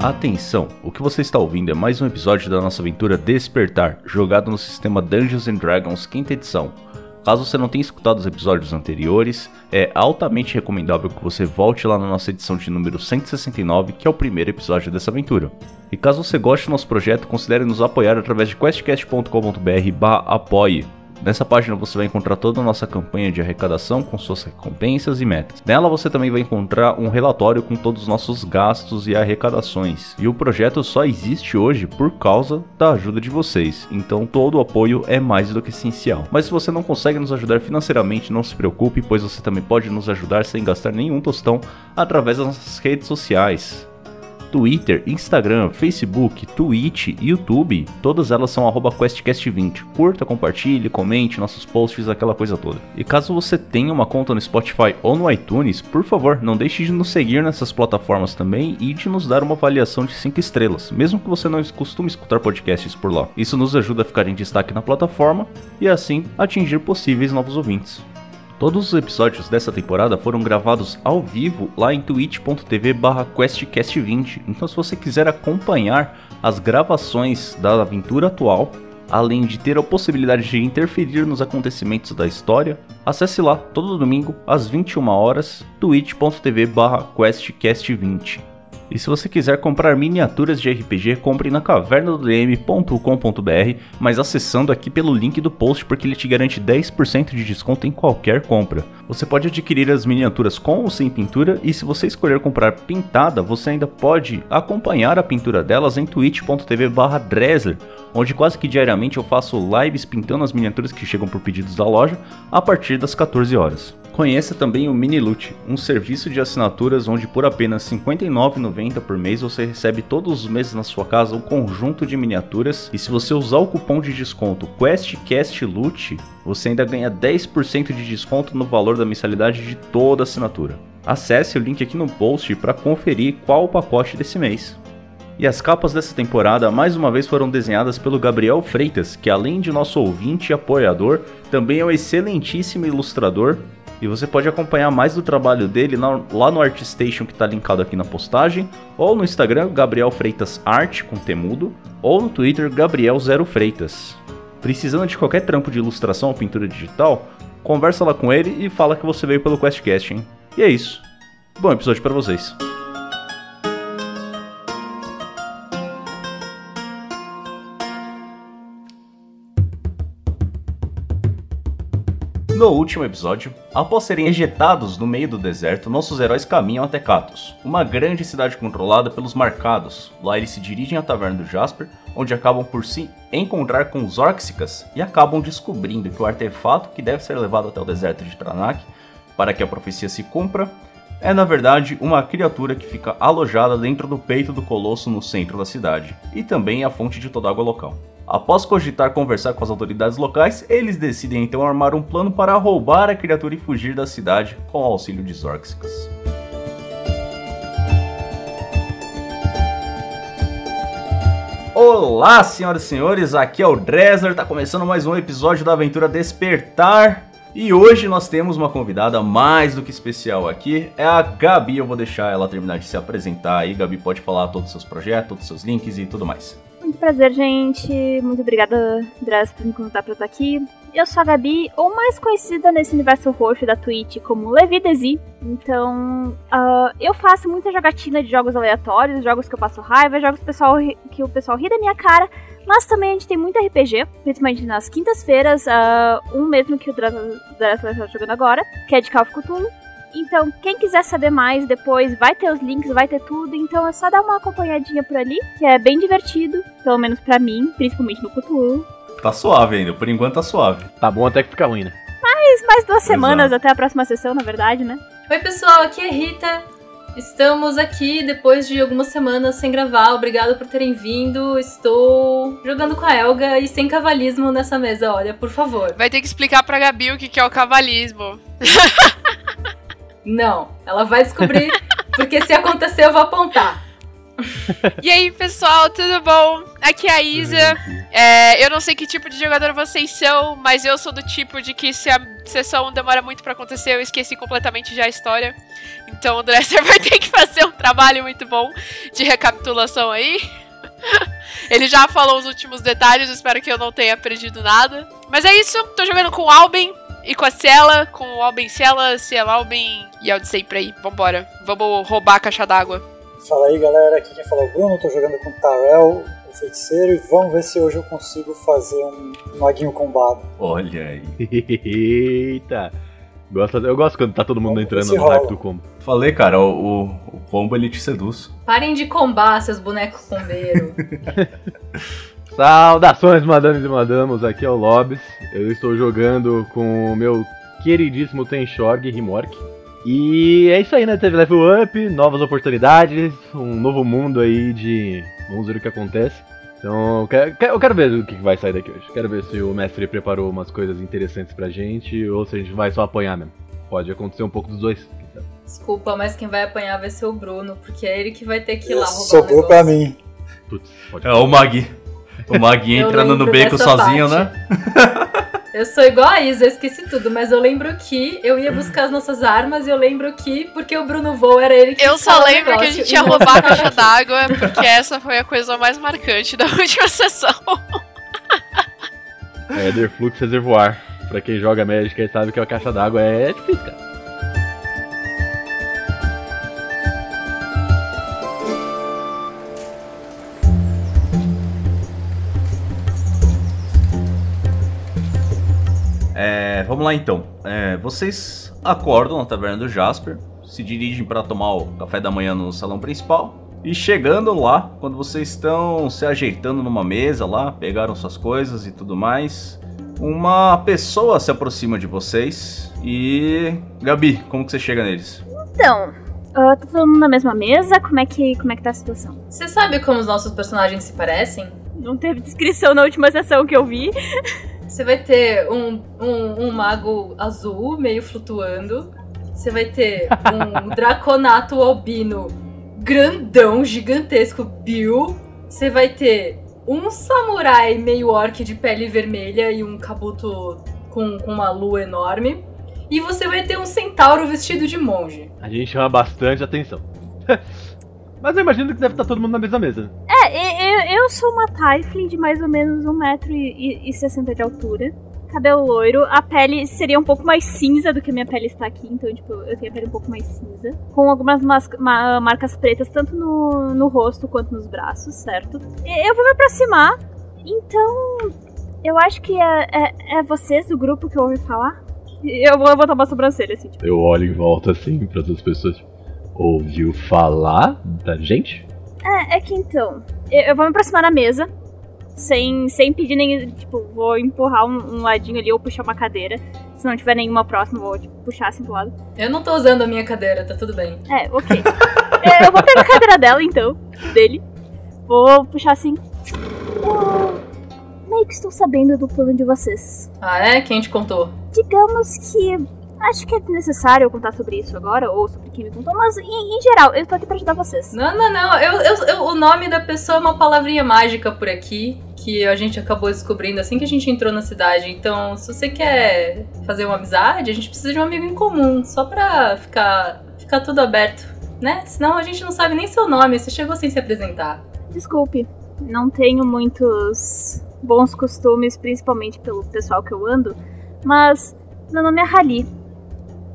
Atenção, o que você está ouvindo é mais um episódio da nossa aventura Despertar, jogado no sistema Dungeons and Dragons quinta edição. Caso você não tenha escutado os episódios anteriores, é altamente recomendável que você volte lá na nossa edição de número 169, que é o primeiro episódio dessa aventura. E caso você goste do nosso projeto, considere nos apoiar através de questcast.com.br/apoie. Nessa página você vai encontrar toda a nossa campanha de arrecadação com suas recompensas e metas. Nela você também vai encontrar um relatório com todos os nossos gastos e arrecadações. E o projeto só existe hoje por causa da ajuda de vocês, então todo o apoio é mais do que essencial. Mas se você não consegue nos ajudar financeiramente, não se preocupe, pois você também pode nos ajudar sem gastar nenhum tostão através das nossas redes sociais. Twitter, Instagram, Facebook, Twitch, YouTube, todas elas são QuestCast20. Curta, compartilhe, comente nossos posts, aquela coisa toda. E caso você tenha uma conta no Spotify ou no iTunes, por favor, não deixe de nos seguir nessas plataformas também e de nos dar uma avaliação de 5 estrelas, mesmo que você não costume escutar podcasts por lá. Isso nos ajuda a ficar em destaque na plataforma e assim atingir possíveis novos ouvintes. Todos os episódios dessa temporada foram gravados ao vivo lá em twitch.tv questcast20. Então se você quiser acompanhar as gravações da aventura atual, além de ter a possibilidade de interferir nos acontecimentos da história, acesse lá todo domingo às 21 horas twitch.tv questcast20. E se você quiser comprar miniaturas de RPG, compre na cavernadodm.com.br, mas acessando aqui pelo link do post porque ele te garante 10% de desconto em qualquer compra. Você pode adquirir as miniaturas com ou sem pintura e se você escolher comprar pintada, você ainda pode acompanhar a pintura delas em twitch.tv/dresler, onde quase que diariamente eu faço lives pintando as miniaturas que chegam por pedidos da loja a partir das 14 horas. Conheça também o Minilute, um serviço de assinaturas onde por apenas R$ 59,90 por mês você recebe todos os meses na sua casa um conjunto de miniaturas e se você usar o cupom de desconto QuestCastLute, você ainda ganha 10% de desconto no valor da mensalidade de toda assinatura. Acesse o link aqui no post para conferir qual o pacote desse mês. E as capas dessa temporada mais uma vez foram desenhadas pelo Gabriel Freitas, que além de nosso ouvinte e apoiador, também é um excelentíssimo ilustrador e você pode acompanhar mais do trabalho dele lá no ArtStation que está linkado aqui na postagem, ou no Instagram Gabriel Freitas Art com temudo, ou no Twitter Gabriel Zero Freitas. Precisando de qualquer trampo de ilustração ou pintura digital, conversa lá com ele e fala que você veio pelo QuestCast, hein? E é isso. Bom episódio para vocês. No último episódio, após serem ejetados no meio do deserto, nossos heróis caminham até Katos, uma grande cidade controlada pelos Marcados. Lá eles se dirigem à taverna do Jasper, onde acabam por se encontrar com os Orxicas e acabam descobrindo que o artefato que deve ser levado até o deserto de Tranak para que a profecia se cumpra é na verdade uma criatura que fica alojada dentro do peito do colosso no centro da cidade, e também é a fonte de toda água local. Após cogitar conversar com as autoridades locais, eles decidem então armar um plano para roubar a criatura e fugir da cidade com o auxílio de Zorxicas. Olá, senhoras e senhores, aqui é o Dresler, tá começando mais um episódio da aventura Despertar. E hoje nós temos uma convidada mais do que especial aqui, é a Gabi. Eu vou deixar ela terminar de se apresentar aí. Gabi pode falar todos os seus projetos, todos os seus links e tudo mais. Muito prazer, gente. Muito obrigada, Andrés, por me convidar pra estar aqui. Eu sou a Gabi, ou mais conhecida nesse universo roxo da Twitch como Levi Desi. Então, uh, eu faço muita jogatina de jogos aleatórios, jogos que eu passo raiva, jogos pessoal, que o pessoal ri da minha cara. Mas também a gente tem muito RPG, principalmente nas quintas-feiras, uh, um mesmo que o Dressler está jogando agora, que é de Call of Cthulhu. Então, quem quiser saber mais depois, vai ter os links, vai ter tudo. Então é só dar uma acompanhadinha por ali, que é bem divertido, pelo menos para mim, principalmente no Cthulhu. Tá suave ainda, por enquanto tá suave. Tá bom até que fica ruim, né? Mais, mais duas semanas Exato. até a próxima sessão, na verdade, né? Oi, pessoal, aqui é Rita. Estamos aqui depois de algumas semanas sem gravar. Obrigado por terem vindo. Estou jogando com a Elga e sem cavalismo nessa mesa, olha, por favor. Vai ter que explicar pra Gabi o que é o cavalismo. Não, ela vai descobrir, porque se acontecer eu vou apontar. e aí, pessoal, tudo bom? Aqui é a Isa. É, eu não sei que tipo de jogador vocês são, mas eu sou do tipo de que se a sessão demora muito para acontecer, eu esqueci completamente já a história. Então o Dresser vai ter que fazer um trabalho muito bom de recapitulação aí. Ele já falou os últimos detalhes, espero que eu não tenha perdido nada. Mas é isso, tô jogando com o Albin e com a Ciela, com o Albin Ciela, Ciela Albin e a de sempre aí. Vambora, vamos roubar a caixa d'água. Fala aí galera, aqui quem fala é o Bruno, tô jogando com o Tarel, o feiticeiro, e vamos ver se hoje eu consigo fazer um maguinho combado. Olha aí. Eita! Gosta, eu gosto quando tá todo mundo entrando no hype do combo. Falei, cara, o, o, o combo ele te seduz. Parem de combar, seus bonecos combeiros. Saudações, madames e madamos, aqui é o Lobs. Eu estou jogando com o meu queridíssimo Tenshorg Rimork. E é isso aí, né? Teve level up, novas oportunidades, um novo mundo aí de. Vamos ver o que acontece. Então, eu quero, eu quero ver o que vai sair daqui hoje. Quero ver se o mestre preparou umas coisas interessantes pra gente ou se a gente vai só apanhar mesmo. Pode acontecer um pouco dos dois. Desculpa, mas quem vai apanhar vai ser o Bruno, porque é ele que vai ter que ir lá roubar Sobrou pra mim. Putz, pode É o Magui. O Magui Eu entrando no beco sozinho, parte. né? Eu sou igual a Isa, eu esqueci tudo, mas eu lembro que eu ia buscar as nossas armas e eu lembro que, porque o Bruno Voo era ele que Eu só lembro que a negócio, gente ia roubar a caixa d'água, porque essa foi a coisa mais marcante da última sessão. É Ether Flux Reservoir. Pra quem joga Magic aí sabe que a caixa d'água é difícil, cara. É, vamos lá então. É, vocês acordam na taverna do Jasper, se dirigem para tomar o café da manhã no salão principal. E chegando lá, quando vocês estão se ajeitando numa mesa lá, pegaram suas coisas e tudo mais, uma pessoa se aproxima de vocês e. Gabi, como que você chega neles? Então, tá todo mundo na mesma mesa? Como é, que, como é que tá a situação? Você sabe como os nossos personagens se parecem? Não teve descrição na última sessão que eu vi. Você vai ter um, um, um mago azul meio flutuando. Você vai ter um draconato albino grandão, gigantesco, Bill. Você vai ter um samurai meio orc de pele vermelha e um kabuto com, com uma lua enorme. E você vai ter um centauro vestido de monge. A gente chama bastante atenção. Mas eu imagino que deve estar todo mundo na mesma mesa. É, e- eu, sou uma Typhling de mais ou menos 1,60m de altura. Cabelo loiro. A pele seria um pouco mais cinza do que a minha pele está aqui. Então, tipo, eu tenho a pele um pouco mais cinza. Com algumas mas- ma- marcas pretas, tanto no, no rosto quanto nos braços, certo? Eu vou me aproximar. Então, eu acho que é, é, é vocês do grupo que eu ouvi falar. Eu vou botar uma sobrancelha, assim, tipo. Eu olho em volta assim para outras pessoas. Ouviu falar da gente? É, que então. Eu, vou me aproximar da mesa. Sem, sem pedir nem. Tipo, vou empurrar um, um ladinho ali ou puxar uma cadeira. Se não tiver nenhuma próxima, vou tipo, puxar assim pro lado. Eu não tô usando a minha cadeira, tá tudo bem. É, ok. É, eu vou pegar a cadeira dela então. Dele. Vou puxar assim. Eu meio que estou sabendo do plano de vocês. Ah, é? Quem te contou? Digamos que. Acho que é necessário eu contar sobre isso agora, ou sobre quem me contou, mas em, em geral, eu tô aqui pra ajudar vocês. Não, não, não. Eu, eu- eu- o nome da pessoa é uma palavrinha mágica por aqui. Que a gente acabou descobrindo assim que a gente entrou na cidade. Então, se você quer fazer uma amizade, a gente precisa de um amigo em comum. Só pra ficar, ficar tudo aberto, né? Senão a gente não sabe nem seu nome. Você chegou sem se apresentar. Desculpe, não tenho muitos bons costumes, principalmente pelo pessoal que eu ando, mas meu nome é Rali.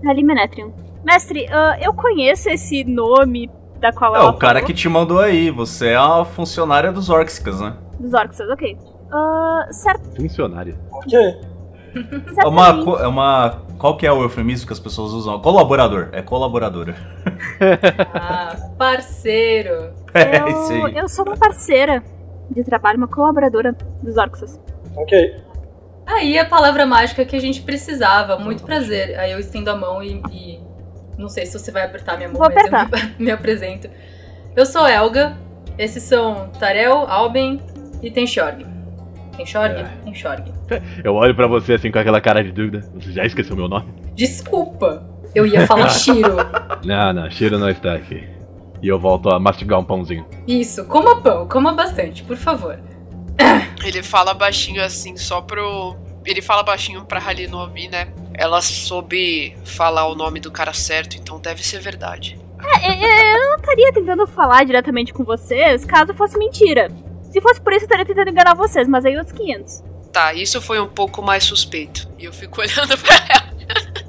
Rali Menetrion. Mestre, ah, eu conheço esse nome da qual É ela o cara falou, que te mandou aí. Você é a funcionária dos Orcsicas, né? dos Orcsas, ok. Ah, certo, Funcionária. Ok. É uma, é uma. Qual que é o eufemismo que as pessoas usam? Colaborador. É colaboradora. Ah, parceiro. É eu, isso aí. eu sou uma parceira de trabalho, uma colaboradora dos Orcsas. Ok. Aí a palavra mágica que a gente precisava. Muito prazer. Aí eu estendo a mão e. e- não sei se você vai apertar minha mão, Vou mas eu me, me apresento. Eu sou Elga. Esses são Tarel, Alben e Tenshorg. Tenshorg? É. Tenshorg. Eu olho pra você assim com aquela cara de dúvida. Você já esqueceu meu nome? Desculpa. Eu ia falar Shiro. Não, não, Shiro não está aqui. E eu volto a mastigar um pãozinho. Isso, coma pão, coma bastante, por favor. Ele fala baixinho assim, só pro. Ele fala baixinho pra Rali não ouvir, né? Ela soube falar o nome do cara certo, então deve ser verdade. É, é, eu não estaria tentando falar diretamente com vocês caso fosse mentira. Se fosse por isso, eu estaria tentando enganar vocês, mas aí outros 500. Tá, isso foi um pouco mais suspeito. E eu fico olhando pra ela.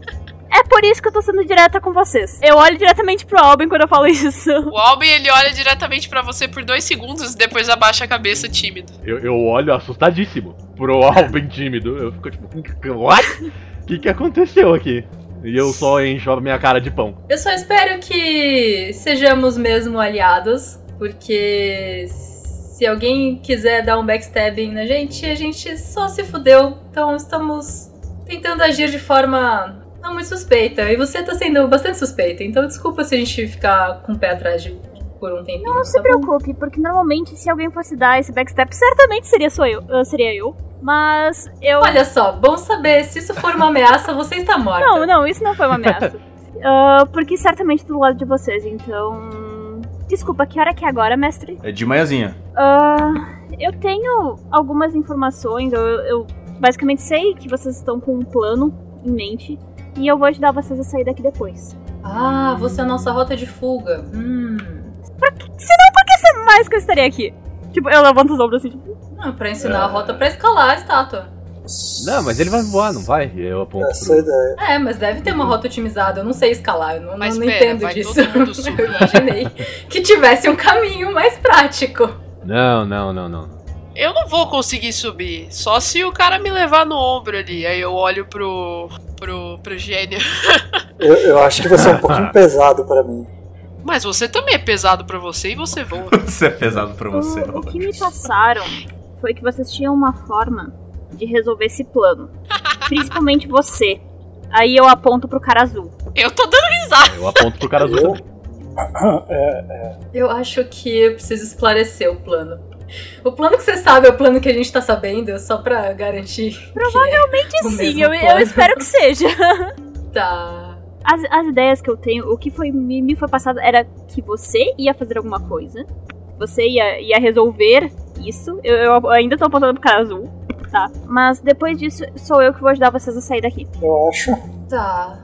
É por isso que eu tô sendo direta com vocês. Eu olho diretamente pro Albin quando eu falo isso. O Albin, ele olha diretamente pra você por dois segundos e depois abaixa a cabeça tímido. Eu, eu olho assustadíssimo pro Albin tímido. Eu fico tipo, what? O que, que aconteceu aqui? E eu só encho a minha cara de pão. Eu só espero que sejamos mesmo aliados, porque se alguém quiser dar um backstabbing na gente, a gente só se fudeu. Então estamos tentando agir de forma não muito suspeita. E você tá sendo bastante suspeita, então desculpa se a gente ficar com o pé atrás de, por um tempinho. Não se tá bom? preocupe, porque normalmente se alguém fosse dar esse backstep, certamente seria só eu, uh, seria eu. Mas eu Olha só, bom saber, se isso for uma ameaça, você está morta. Não, não, isso não foi uma ameaça. Ah, porque certamente do lado de vocês, então. Desculpa, que hora que é agora, mestre? É de manhãzinha. Ah, eu tenho algumas informações, eu, eu basicamente sei que vocês estão com um plano em mente. E eu vou ajudar vocês a sair daqui depois. Ah, você é a nossa rota de fuga. Hum. Senão, por que você mais que eu estaria aqui? Tipo, eu levanto os ombros assim, tipo. Não, pra ensinar a rota pra escalar a estátua. Não, mas ele vai voar, não vai? Eu aponto Essa é ideia. É, mas deve ter uma rota otimizada. Eu não sei escalar, eu não, Mas não pera, entendo vai disso. todo mundo subir. eu imaginei que tivesse um caminho mais prático. Não, não, não, não. Eu não vou conseguir subir, só se o cara me levar no ombro ali. Aí eu olho pro. pro. pro gênio. Eu, eu acho que você é um pouquinho pesado pra mim. Mas você também é pesado pra você e você voa. Isso é pesado pra você. O, o que me passaram foi que vocês tinham uma forma de resolver esse plano. Principalmente você. Aí eu aponto pro cara azul. Eu tô dando risada. Eu aponto pro cara azul Eu? também. É, Eu acho que eu preciso esclarecer o plano. O plano que você sabe é o plano que a gente tá sabendo, só pra garantir. Provavelmente que é sim, eu, eu espero que seja. Tá. As, as ideias que eu tenho, o que foi, me, me foi passado era que você ia fazer alguma coisa. Você ia, ia resolver isso. Eu, eu ainda tô apontando pro cara azul, tá? Mas depois disso, sou eu que vou ajudar vocês a sair daqui. eu acho. Tá.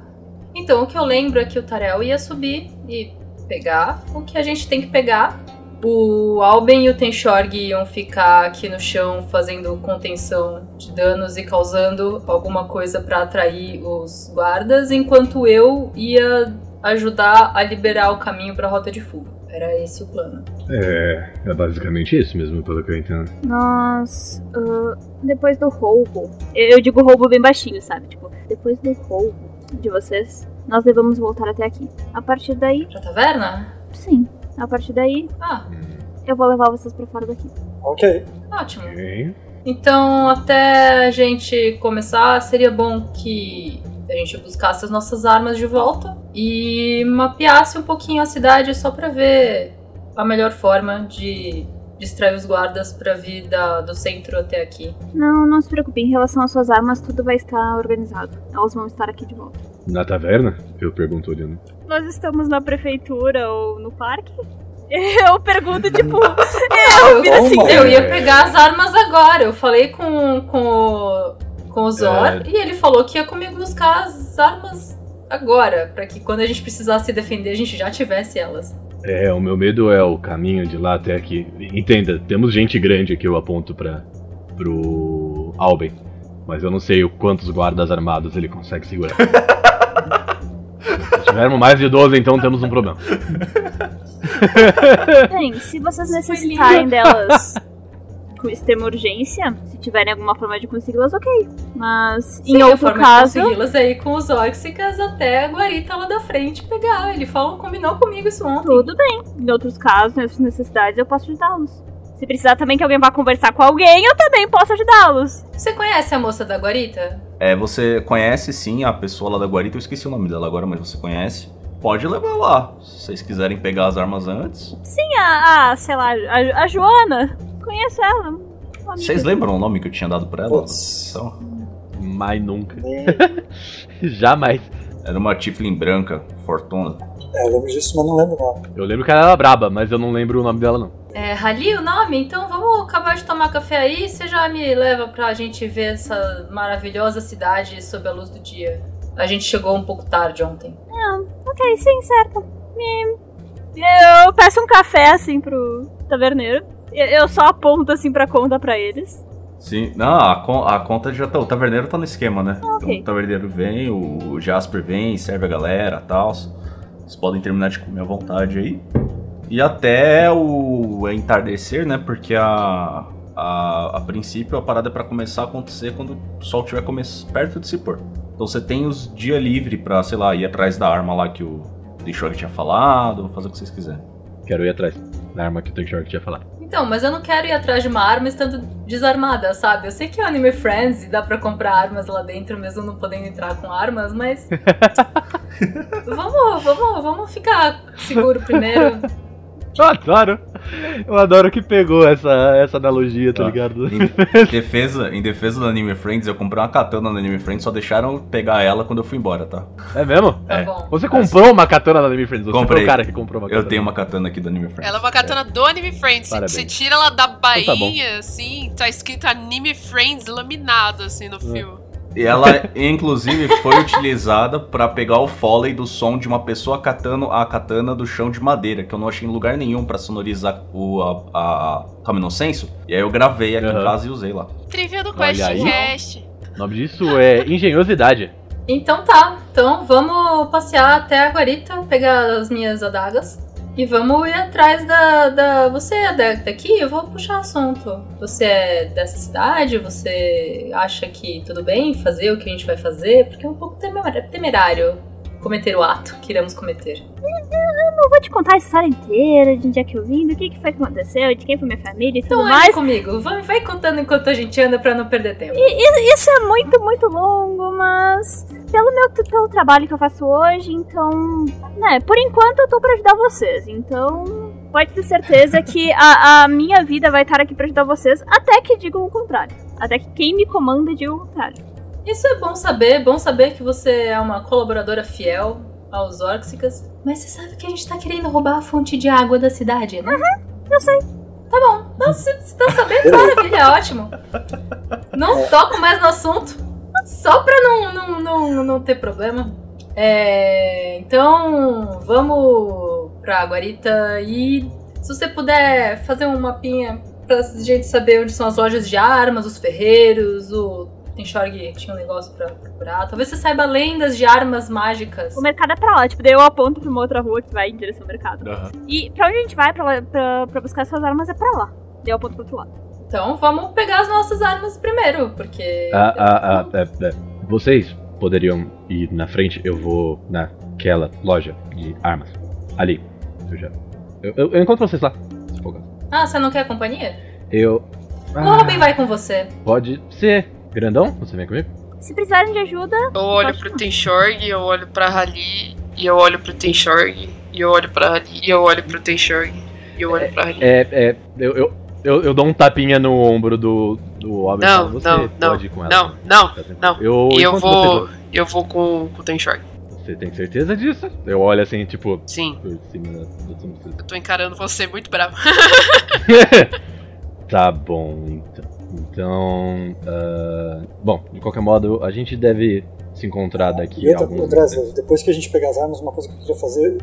Então, o que eu lembro é que o Tarel ia subir e pegar o que a gente tem que pegar. O Alben e o Tenshorg iam ficar aqui no chão fazendo contenção de danos e causando alguma coisa pra atrair os guardas, enquanto eu ia ajudar a liberar o caminho pra rota de fuga. Era esse o plano. É, é basicamente isso mesmo, pelo que eu entendo. Nós. ah, depois do roubo. Eu, eu digo roubo bem baixinho, sabe? Tipo, depois do roubo de vocês, nós devemos voltar até aqui. A partir daí, Pra taverna? sim. A partir daí, Ah, eu vou levar vocês pra fora daqui. Ok. ótimo. Ok. Então, até a gente começar, seria bom que a gente buscasse as nossas armas de volta e mapeasse um pouquinho a cidade só pra ver a melhor forma de distrair os guardas pra vir da- do centro até aqui. Não, não se preocupe. Em relação às suas armas, tudo vai estar organizado. Elas vão estar aqui de volta. Na taverna? Eu pergunto olhando. Nós estamos na prefeitura ou no parque? Eu pergunto, tipo. eu viro assim. Eu ia pegar as armas agora. Eu falei com, com, o- com o Zor É. e ele falou que ia comigo buscar as armas agora, pra que quando a gente precisasse se defender, a gente já tivesse elas. É, o meu medo é o caminho de lá até aqui. Entenda, temos gente grande que eu aponto pra. pro. Alben. Mas eu não sei o quantos guardas armados ele consegue segurar. Se tivermos mais de 12, então temos um problema. Bem, se vocês necessitarem delas com extrema urgência, se tiverem alguma forma de consegui-las, ok. Mas Sim, em a outro forma de caso. consegui-las aí com os Oxicas até a guarita lá da frente pegar. Ele falou, combinou comigo isso ontem. Tudo bem. Em outros casos, em outras necessidades, eu posso ajudá-los. Se precisar também que alguém vá conversar com alguém, eu também posso ajudá-los. Você conhece a moça da guarita? É, você conhece sim a pessoa lá da guarita, eu esqueci o nome dela agora, mas você conhece. Pode levar lá, se vocês quiserem pegar as armas antes. Sim, a, a sei lá, a, a Joana. Conheço ela. Vocês lembram o nome que eu tinha dado pra ela? Putz. Então, Mas nunca. Nem- Jamais. Era uma Tiflin branca, fortuna. É, eu lembro disso, mas não lembro o nome. Eu lembro que ela era braba, mas eu não lembro o nome dela não. É Rali o nome? Então vamos acabar de tomar café aí, você já me leva pra gente ver essa maravilhosa cidade sob a luz do dia. A gente chegou um pouco tarde ontem. Ok, sim, certo. Me- Eu peço um café assim pro taverneiro. Eu- só aponto assim pra conta pra eles. Sim, não, a, con- a conta já tá. O taverneiro tá no esquema, né? ok. Então o taverneiro vem, o Jasper vem, serve a galera e tal. Vocês podem terminar de comer à vontade aí. E até o entardecer, né? Porque a. A, a princípio a parada é pra começar a acontecer quando o sol estiver perto de se pôr. Então você tem os dias livres pra, sei lá, ir atrás da arma lá que o Deixor tinha falado, fazer o que vocês quiserem. Quero ir atrás da arma que o Tank tinha falado. Então, mas eu não quero ir atrás de uma arma estando desarmada, sabe? Eu sei que é o Anime Friends e dá pra comprar armas lá dentro mesmo não podendo entrar com armas, mas. vamos, vamos, vamos ficar seguro primeiro. Eu adoro! Eu adoro que pegou essa, essa analogia, tá Ah. ligado? Em defesa, em defesa do Anime Friends, eu comprei uma katana no Anime Friends, só deixaram pegar ela quando eu fui embora, tá? É mesmo? Tá É. bom. Você comprou uma katana da Anime Friends? Você Comprei. foi o cara que comprou uma katana. Eu tenho uma katana aqui do Anime Friends. Ela é uma katana do Anime Friends. Você- Parabéns. Você tira ela da Então tá bainha, assim, tá escrito Anime Friends laminado, assim, no filme. E ela, inclusive, foi utilizada pra pegar o foley do som de uma pessoa catando a katana do chão de madeira, que eu não achei em lugar nenhum pra sonorizar o a, a Camino Senso. E aí eu gravei aqui Aham. em casa e usei lá. Trivia do. QuestCast. O nome disso é engenhosidade. Então tá, então vamos passear até a guarita, pegar as minhas adagas. E vamos ir atrás da. da... Você é da- daqui? Eu vou puxar assunto. Você é dessa cidade? Você acha que tudo bem fazer o que a gente vai fazer? Porque é um pouco temer- temerário cometer o ato que iremos cometer. Eu vou te contar a história inteira, de onde é que eu vim, do que, que foi que aconteceu, de quem foi minha família e tudo Então ande mais. comigo, vai, vai contando enquanto a gente anda pra não perder tempo. Isso é muito, muito longo, mas pelo meu pelo trabalho que eu faço hoje, então, né, por enquanto eu tô pra ajudar vocês. Então, pode ter certeza que a, a minha vida vai estar aqui pra ajudar vocês até que digam o contrário. Até que quem me comanda diga o contrário. Isso é bom saber, bom saber que você é uma colaboradora fiel aos Orxicas. Mas você sabe que a gente tá querendo roubar a fonte de água da cidade, né? eu sei. Tá bom. Não, você você tá sabendo? Maravilha, ótimo. Não toco mais no assunto. Só pra não, não, não, não ter problema. É, então, vamos pra Guarita e se você puder fazer um mapinha pra gente saber onde são as lojas de armas, os ferreiros, o Tenshorg tinha um negócio pra procurar. Talvez você saiba lendas de armas mágicas. O mercado é pra lá, tipo, daí eu aponto pra uma outra rua que vai em direção ao mercado. E pra onde a gente vai pra, lá- pra, pra buscar essas armas é pra lá. Daí eu aponto pro outro lado. Então vamos pegar as nossas armas primeiro, porque. Ah, ah, ah, é, é. Vocês poderiam ir na frente, eu vou naquela loja de armas. Ali. Eu já. Eu, eu, eu encontro vocês lá. o. Ah, você não quer companhia? Eu. O Ah, Robin vai com você. Pode ser. Grandão, você vem comigo? Se precisarem de ajuda, Eu olho pro Tenshorg, eu olho pra Rally, e eu olho pro Tenshorg, e eu olho pra Rally, e eu olho pro Tenshorg, e eu olho pra Rally. É, é. Eu, eu, eu, eu dou um tapinha no ombro do, do homem Não, você não, não, pode ir com ela. Não, não, Tá não. Eu, E eu vou. Você, Eu vou com, com o Tenshorg. você tem certeza disso? Eu olho assim, tipo, Sim, por cima da. do cima eu tô encarando você muito bravo. tá bom, então. Ah, bom, de qualquer modo, a gente deve se encontrar daqui E a outra coisa, depois que a gente pegar as armas, uma coisa que eu queria fazer,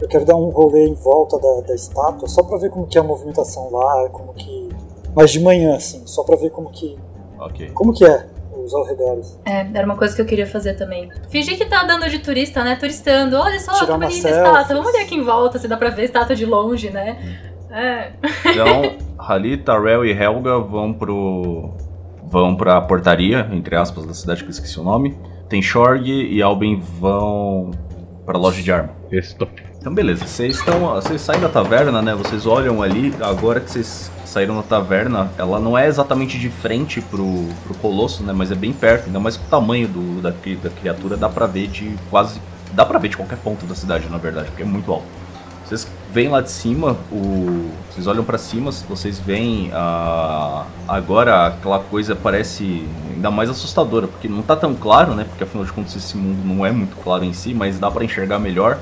eu quero dar um rolê em volta da, da estátua, só pra ver como que é a movimentação lá, como que... Mas de manhã, assim, só pra ver como que, Ok. como que é os arredores. É, era uma coisa que eu queria fazer também. Fingir que tá andando de turista, né? Turistando. Olha só, Tirar que uma bonita a estátua. Vamos olhar aqui em volta, se dá pra ver a estátua de longe, né? É. Então, Rally, Tarrell e Helga vão pro. vão pra portaria, entre aspas, da cidade que eu esqueci o nome. Tem Shorg e Albin vão pra loja de arma. Estou. Então beleza, vocês estão. Vocês saem da taverna, né? Vocês olham ali, agora que vocês saíram da taverna, ela não é exatamente de frente pro, pro colosso, né? Mas é bem perto, ainda mais com o tamanho do, da, da criatura, dá pra ver de quase. Dá pra ver de qualquer ponto da cidade, na verdade, porque é muito alto. Vocês veem lá de cima, o, vocês olham pra cima, vocês veem a, agora aquela coisa parece ainda mais assustadora, porque não tá tão claro, né? Porque afinal de contas esse mundo não é muito claro em si, mas dá pra enxergar melhor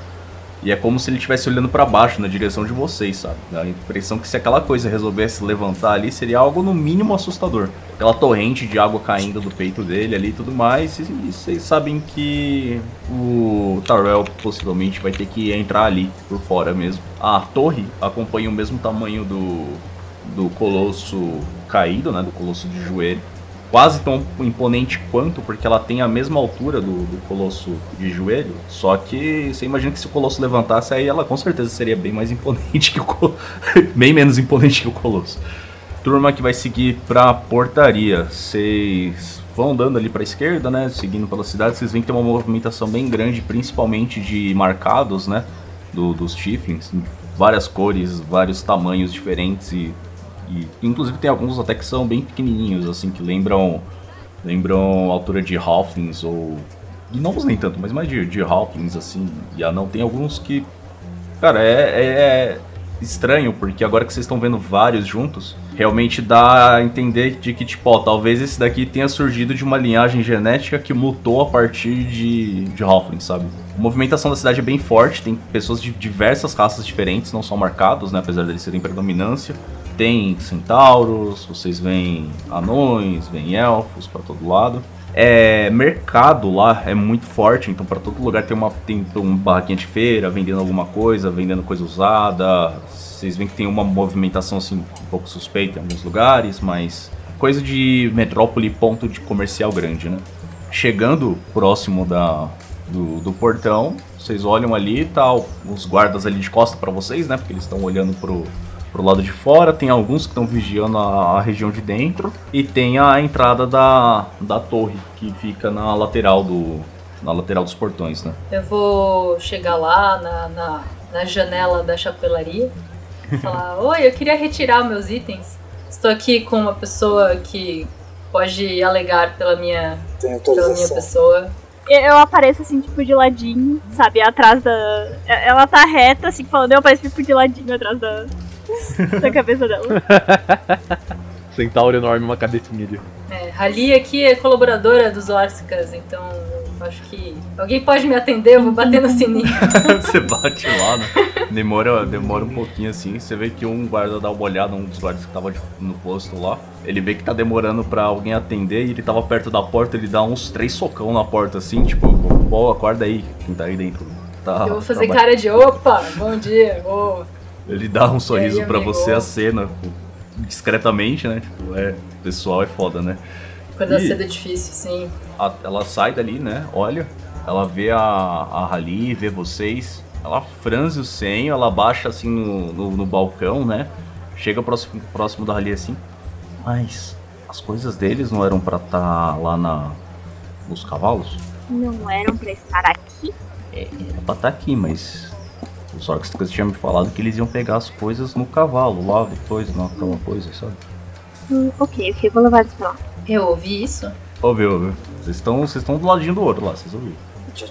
E é como se ele estivesse olhando para baixo, na direção de vocês, sabe? Dá a impressão que se aquela coisa resolvesse levantar ali, seria algo no mínimo assustador. Aquela torrente de água caindo do peito dele ali e tudo mais. E, vocês sabem que o Tarell possivelmente vai ter que entrar ali, por fora mesmo. A torre acompanha o mesmo tamanho do, do colosso caído, né? Do colosso de joelho quase tão imponente quanto, porque ela tem a mesma altura do, do colosso de joelho. Só que você imagina que se o colosso levantasse, aí ela com certeza seria bem mais imponente que o colosso. bem menos imponente que o colosso. Turma que vai seguir pra portaria. Vocês vão andando ali pra esquerda, né? Seguindo pela cidade, vocês veem que tem uma movimentação bem grande, principalmente de marcados, né? Do, dos Tieflings. Várias cores, vários tamanhos diferentes e e, inclusive tem alguns até que são bem pequenininhos, assim, que lembram lembram a altura de Halflings ou gnomos nem tanto, mas mais de, de Halflings, assim, e não tem alguns que, cara, é, é, é estranho, porque agora que vocês estão vendo vários juntos, realmente dá a entender de que, tipo, ó, talvez esse daqui tenha surgido de uma linhagem genética que mutou a partir de, de Halfling, sabe? A movimentação da cidade é bem forte, tem pessoas de diversas raças diferentes, não são marcados, né, apesar deles serem predominância tem centauros, vocês veem anões, veem elfos para todo lado. É, mercado lá é muito forte, então para todo lugar tem uma tem um barraquinha de feira vendendo alguma coisa, vendendo coisa usada. Vocês veem que tem uma movimentação assim um pouco suspeita em alguns lugares, mas coisa de metrópole ponto de comercial grande, né? Chegando próximo da do, do portão, vocês olham ali, tá os guardas ali de costa para vocês, né? Porque eles estão olhando pro pro lado de fora, tem alguns que estão vigiando a, a, região de dentro e tem a entrada da, da torre que fica na lateral do na lateral dos portões, né? Eu vou chegar lá na, na, na janela da chapelaria falar: Oi, eu queria retirar meus itens. Estou aqui com uma pessoa que pode alegar pela minha, pela minha pessoa. Eu apareço assim, tipo, de ladinho, sabe? Atrás da. Ela tá reta, assim, falando, eu apareço tipo de ladinho atrás da, da cabeça dela. Centauro enorme, uma cabecinha de. É, Rali aqui é colaboradora dos Orsicas, então acho que alguém pode me atender, eu vou bater no sininho. você bate lá, né? Demora, demora um pouquinho assim. Você vê que um guarda dá uma olhada, um dos guardas que tava no posto lá. Ele vê que tá demorando pra alguém atender e ele tava perto da porta. Ele dá uns três socão na porta assim, tipo, pô, acorda aí, quem tá aí dentro. Tá, eu vou fazer cara de opa, bom dia, boa. Ele dá um sorriso para você, a cena, discretamente, né? Tipo, é, o pessoal é foda, né? Quando e cedo é difícil, sim. A, ela sai dali, né? Olha, ela vê a, a Rally, vê vocês. Ela franze o senho, ela baixa assim no, no, no balcão, né? Chega próximo, próximo da Rally assim. Mas as coisas deles não eram para estar tá lá na, nos cavalos? Não eram para estar aqui? É, era pra estar tá aqui, mas os orcs tinham me falado que eles iam pegar as coisas no cavalo, lá depois, naquela coisa, sabe? Hum, ok, ok, vou levar eles pra lá. Eu ouvi isso? Ouviu, ouviu. Vocês estão, vocês estão do ladinho do outro lá, vocês ouviram.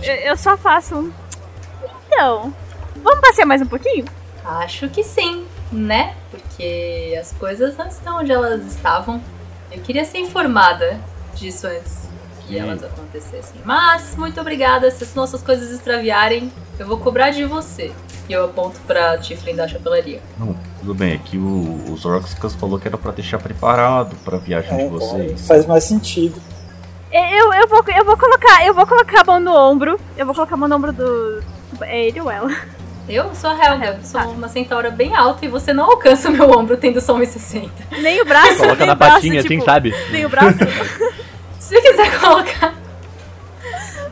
Eu, eu só faço um. Então, vamos passear mais um pouquinho? Acho que sim, né? Porque as coisas não estão onde elas estavam. Eu queria ser informada disso antes que elas acontecessem. Mas, muito obrigada. Se as nossas coisas extraviarem, eu vou cobrar de você. E eu aponto pra Tiflin da chapelaria. Não, tudo bem. Aqui o, os Roxicas falou que era pra deixar preparado pra viagem é, de vocês. Faz mais sentido. Eu, eu, vou, eu vou colocar. Eu vou colocar a mão no ombro. Eu vou colocar a mão no ombro do. É ele ou ela? Eu sou a Helga, eu sou tá. uma centaura bem alta e você não alcança o meu ombro tendo só 1,60. Nem o braço. Coloca na braço, patinha, tipo, assim, sabe? Nem o braço. Se você quiser colocar.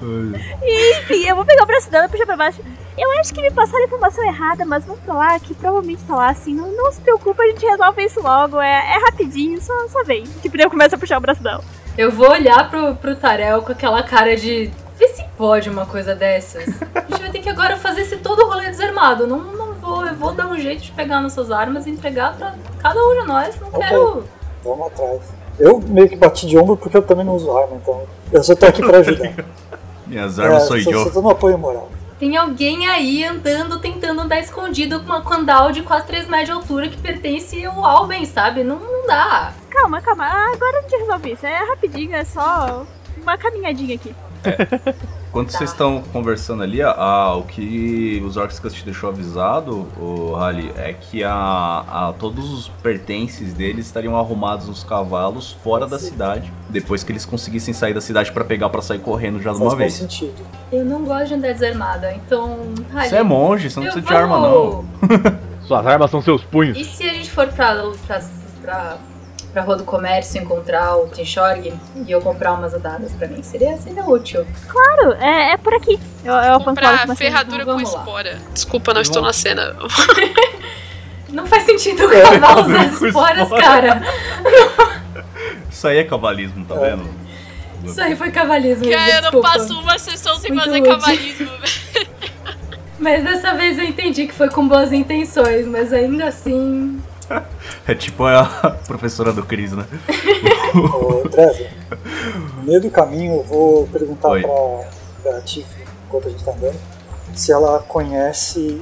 Enfim, eu vou pegar o braço dela e puxar pra baixo. Eu acho que me passaram a informação errada, mas vamos falar que provavelmente tá lá assim. Não, não se preocupa, a gente resolve isso logo. É, é rapidinho, só, só vem. Tipo, eu começo a puxar o braço dela. Eu vou olhar pro, pro Tarel com aquela cara de. Vê se pode uma coisa dessas. A gente vai ter que agora fazer esse todo rolê desarmado. Não, não vou, eu vou dar um jeito de pegar nossas armas e entregar pra cada um de nós. Não okay. quero. Vamos atrás. Eu meio que bati de ombro porque eu também não uso arma, então eu só tô aqui pra ajudar. Minhas armas é, sou eu. Só tô no apoio moral. Tem alguém aí andando, tentando andar escondido com uma candal de quase 3 metros de altura que pertence ao Alben, sabe? Não, não dá. Calma, calma. Agora a gente resolve isso. É rapidinho, é só uma caminhadinha aqui. É. Enquanto Tá. vocês estão conversando ali, ah, o que os orcs te deixou avisado, o Rally, é que a, a- todos os pertences deles estariam arrumados nos cavalos fora da cidade, depois que eles conseguissem sair da cidade pra pegar pra sair correndo já de Faz uma vez. sentido. Eu não gosto de andar desarmada, então. Você é monge, você não precisa de arma não. vou- Suas armas são seus punhos. E se a gente for pra, pra, pra, pra Rua do Comércio encontrar o Tinchorg e eu comprar umas adadas pra mim? Seria, seria útil. Claro, é, é por aqui. Eu, eu aponto Pra pra ferradura com espora. Desculpa, não estou na cena. Não faz sentido o cavalo usar as esporas, espora. cara. Isso aí é cavalismo, tá É. vendo? Isso aí foi cavalismo. Cara, eu não passo uma sessão sem Muito fazer útil. cavalismo. Mas dessa vez eu entendi que foi com boas intenções, mas ainda assim. É tipo a professora do Cris, né? Ô, Trevor, no meio do caminho eu vou perguntar Oi. pra, pra Tiff, enquanto a gente tá andando, se ela conhece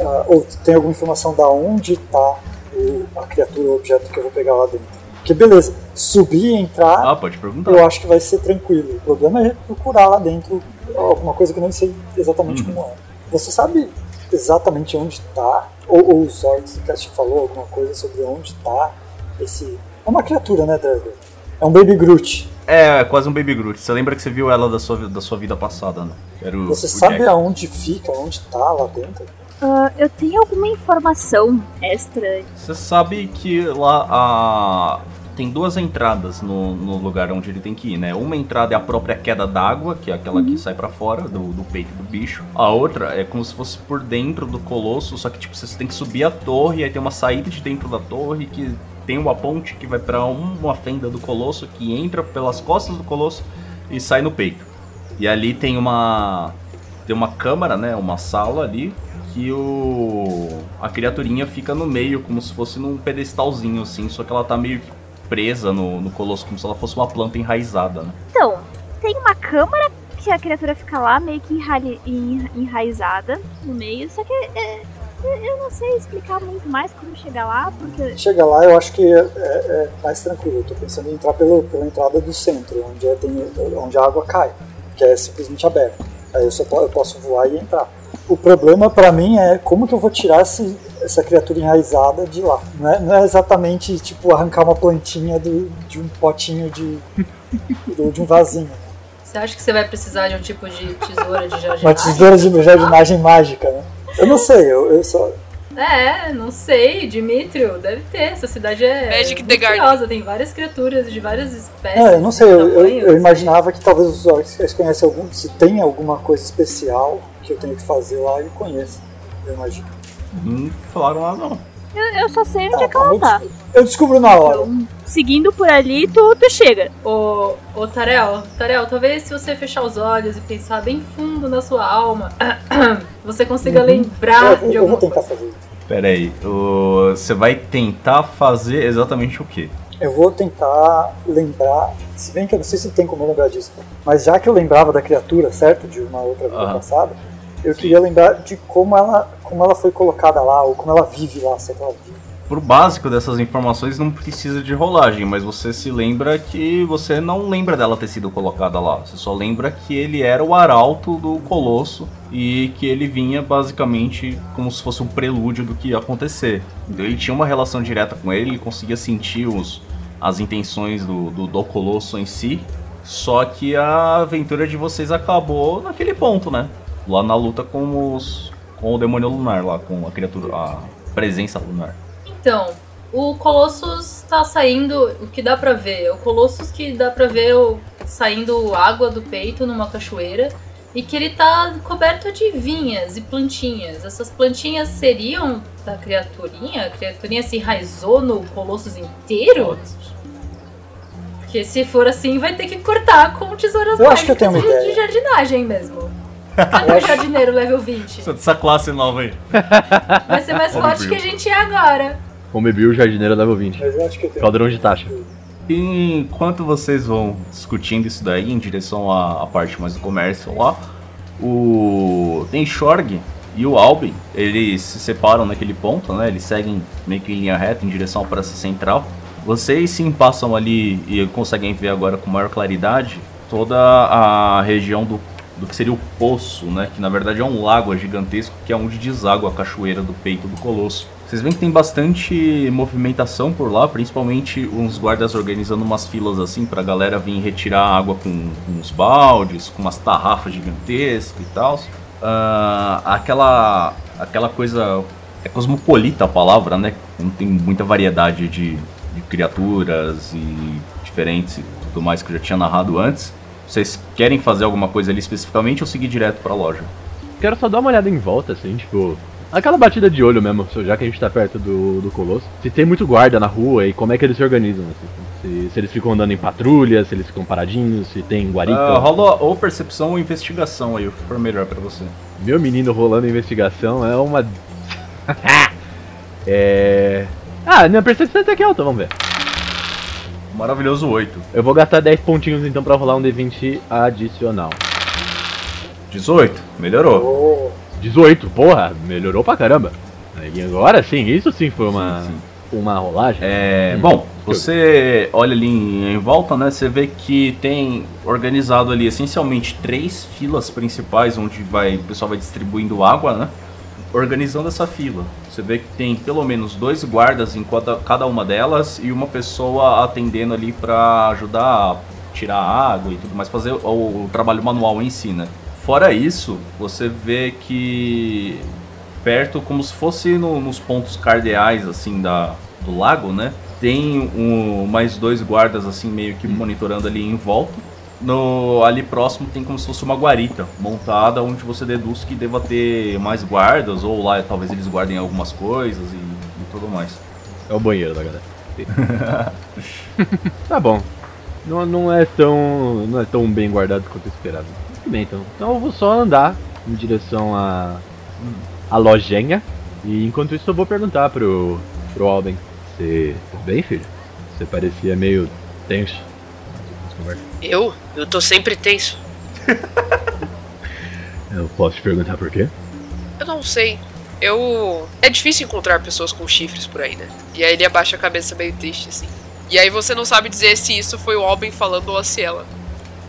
ah, ou tem alguma informação da onde tá o- a criatura ou objeto que eu vou pegar lá dentro. Porque beleza, subir e entrar Ah, pode perguntar. eu acho que vai ser tranquilo. O problema é procurar lá dentro alguma coisa que eu nem sei exatamente Uhum. como é. Você sabe exatamente onde está? Ou, ou o Zork te falou alguma coisa sobre onde está esse. É uma criatura, né, Dragon? É um Baby Groot. É, é quase um Baby Groot. Você lembra que você viu ela da sua, da sua vida passada, né? Era o, Você o sabe Jack. aonde fica, onde está lá dentro? Ah, eu tenho alguma informação extra. Você sabe que lá a... tem duas entradas no, no lugar onde ele tem que ir, né? Uma entrada é a própria queda d'água, que é aquela que sai pra fora do, do peito do bicho. A outra é como se fosse por dentro do colosso, só que tipo você tem que subir a torre, aí tem uma saída de dentro da torre que tem uma ponte que vai pra uma fenda do colosso que entra pelas costas do colosso e sai no peito. E ali tem uma tem uma câmara, né, uma sala ali que o a criaturinha fica no meio como se fosse num pedestalzinho assim, só que ela tá meio que presa no, no colosso como se ela fosse uma planta enraizada, né? Então, tem uma câmara que a criatura fica lá meio que enraizada no meio, só que é, eu- eu não sei explicar muito mais como chegar lá, porque. Chega lá, eu acho que é, é- é mais tranquilo. Eu tô pensando em entrar pelo, pela entrada do centro, onde, é- tem, onde a água cai, que é simplesmente aberta. Aí eu só eu posso voar e entrar. O problema pra mim é como que eu vou tirar esse- essa criatura enraizada de lá. Não é, não é exatamente tipo arrancar uma plantinha do- de um potinho de, de um vasinho. Você acha que você vai precisar de um tipo de tesoura de Uma jardinagem? tesoura de jardinagem mágica, né? Eu não sei, eu, eu só. É, não sei, Dimitrio, deve ter. Essa cidade é Magic the Garden. curiosa, tem várias criaturas de várias espécies. É, eu não sei, eu, eu- eu imaginava que talvez os orcs conhecem algum. Se tem alguma coisa especial que eu tenho que fazer lá, ele conheça. Eu imagino. Não falaram lá não. Eu, eu só sei onde Tá, é que ela eu tá. descubro- Eu descubro na hora. Então, seguindo por ali, tu, tu chega. Ô, ô Tarel, Tarel, talvez se você fechar os olhos e pensar bem fundo na sua alma, você consiga Uhum. lembrar eu, de eu vou alguma tentar coisa. fazer isso. Pera aí, o- você vai tentar fazer exatamente o quê? Eu vou tentar lembrar, se bem que eu não sei se tem como eu lembrar disso, mas já que eu lembrava da criatura, certo? De uma outra vida passada, eu Sim. queria lembrar de como ela, como ela foi colocada lá, ou como ela vive lá, se é que ela vive. Pro básico dessas informações não precisa de rolagem, mas você se lembra que você não lembra dela ter sido colocada lá. Você só lembra que ele era o arauto do colosso e que ele vinha basicamente como se fosse um prelúdio do que ia acontecer. Então ele tinha uma relação direta com ele, ele conseguia sentir os, as intenções do, do, do colosso em si. Só que a aventura de vocês acabou naquele ponto, né? Lá na luta com os. com o demônio lunar lá, com a criatura. a presença lunar. Então, o Colossus tá saindo, o que dá pra ver? O Colossus que dá pra ver o- saindo água do peito numa cachoeira e que ele tá coberto de vinhas e plantinhas. Essas plantinhas seriam da criaturinha? A criaturinha se enraizou no Colossus inteiro? Porque se for assim, vai ter que cortar com tesouras Eu acho que eu tenho uma mágicas ideia. de jardinagem mesmo. Cadê o jardineiro level 20? Essa classe nova aí. Vai ser mais forte que a gente é agora. Bebi o jardineiro level 20. Mas eu acho que eu tenho. Caldeirão de taxa. Enquanto vocês vão discutindo isso daí em direção à, à parte mais do comércio lá, o Tenshorg e o Albin, eles se separam naquele ponto, né? Eles seguem meio que em linha reta em direção à praça central. Vocês sim passam ali e conseguem ver agora com maior claridade toda a região do do que seria o poço, né? Que na verdade é um lago gigantesco que é onde deságua a cachoeira do peito do colosso. Vocês veem que tem bastante movimentação por lá, principalmente uns guardas organizando umas filas assim pra galera vir retirar água com, com uns baldes, com umas tarrafas gigantescas e tal. Uh, aquela, aquela coisa. É cosmopolita a palavra, né? Não tem muita variedade de, de criaturas e diferentes e tudo mais que eu já tinha narrado antes. Vocês querem fazer alguma coisa ali especificamente ou seguir direto pra loja? Quero só dar uma olhada em volta, assim, tipo. Aquela batida de olho mesmo, já que a gente tá perto do, do Colosso. Se tem muito guarda na rua e como é que eles se organizam, assim. Se, se eles ficam andando em patrulha, se eles ficam paradinhos, se tem guarita. Uh, rola ou percepção ou investigação aí, o que for melhor pra você. Meu menino rolando investigação é uma. é. Ah, minha percepção é até que alta, vamos ver. Maravilhoso 8. Eu vou gastar 10 pontinhos então pra rolar um D20 adicional. 18, melhorou. 18, porra, melhorou pra caramba. E agora sim, isso sim foi uma, sim, sim. uma rolagem. É, bom, você olha ali em, em, volta, né? Você vê que tem organizado ali essencialmente três filas principais onde vai, o pessoal vai distribuindo água, né? Organizando essa fila. Você vê que tem pelo menos dois guardas em cada, uma delas e uma pessoa atendendo ali para ajudar a tirar água e tudo mais, fazer o, o trabalho manual em si, né? Fora isso, você vê que perto, como se fosse no, nos pontos cardeais assim da, do lago, né? Tem um, mais dois guardas assim meio que monitorando ali em volta. No, ali próximo tem como se fosse uma guarita montada onde você deduz que deva ter mais guardas ou lá talvez eles guardem algumas coisas e, e tudo mais. É o banheiro da galera. tá bom. Não, não é tão não é tão bem guardado quanto esperado. Tudo bem, então. Então eu vou só andar em direção a, a lojinha. E enquanto isso eu vou perguntar pro, pro Alben. Você tá bem, filho? Você parecia meio tenso. Eu? Eu tô sempre tenso. eu posso te perguntar por quê? Eu não sei. Eu. É difícil encontrar pessoas com chifres por aí, né? E aí ele abaixa a cabeça meio triste, assim. E aí você não sabe dizer se isso foi o Alben falando ou a Ciela.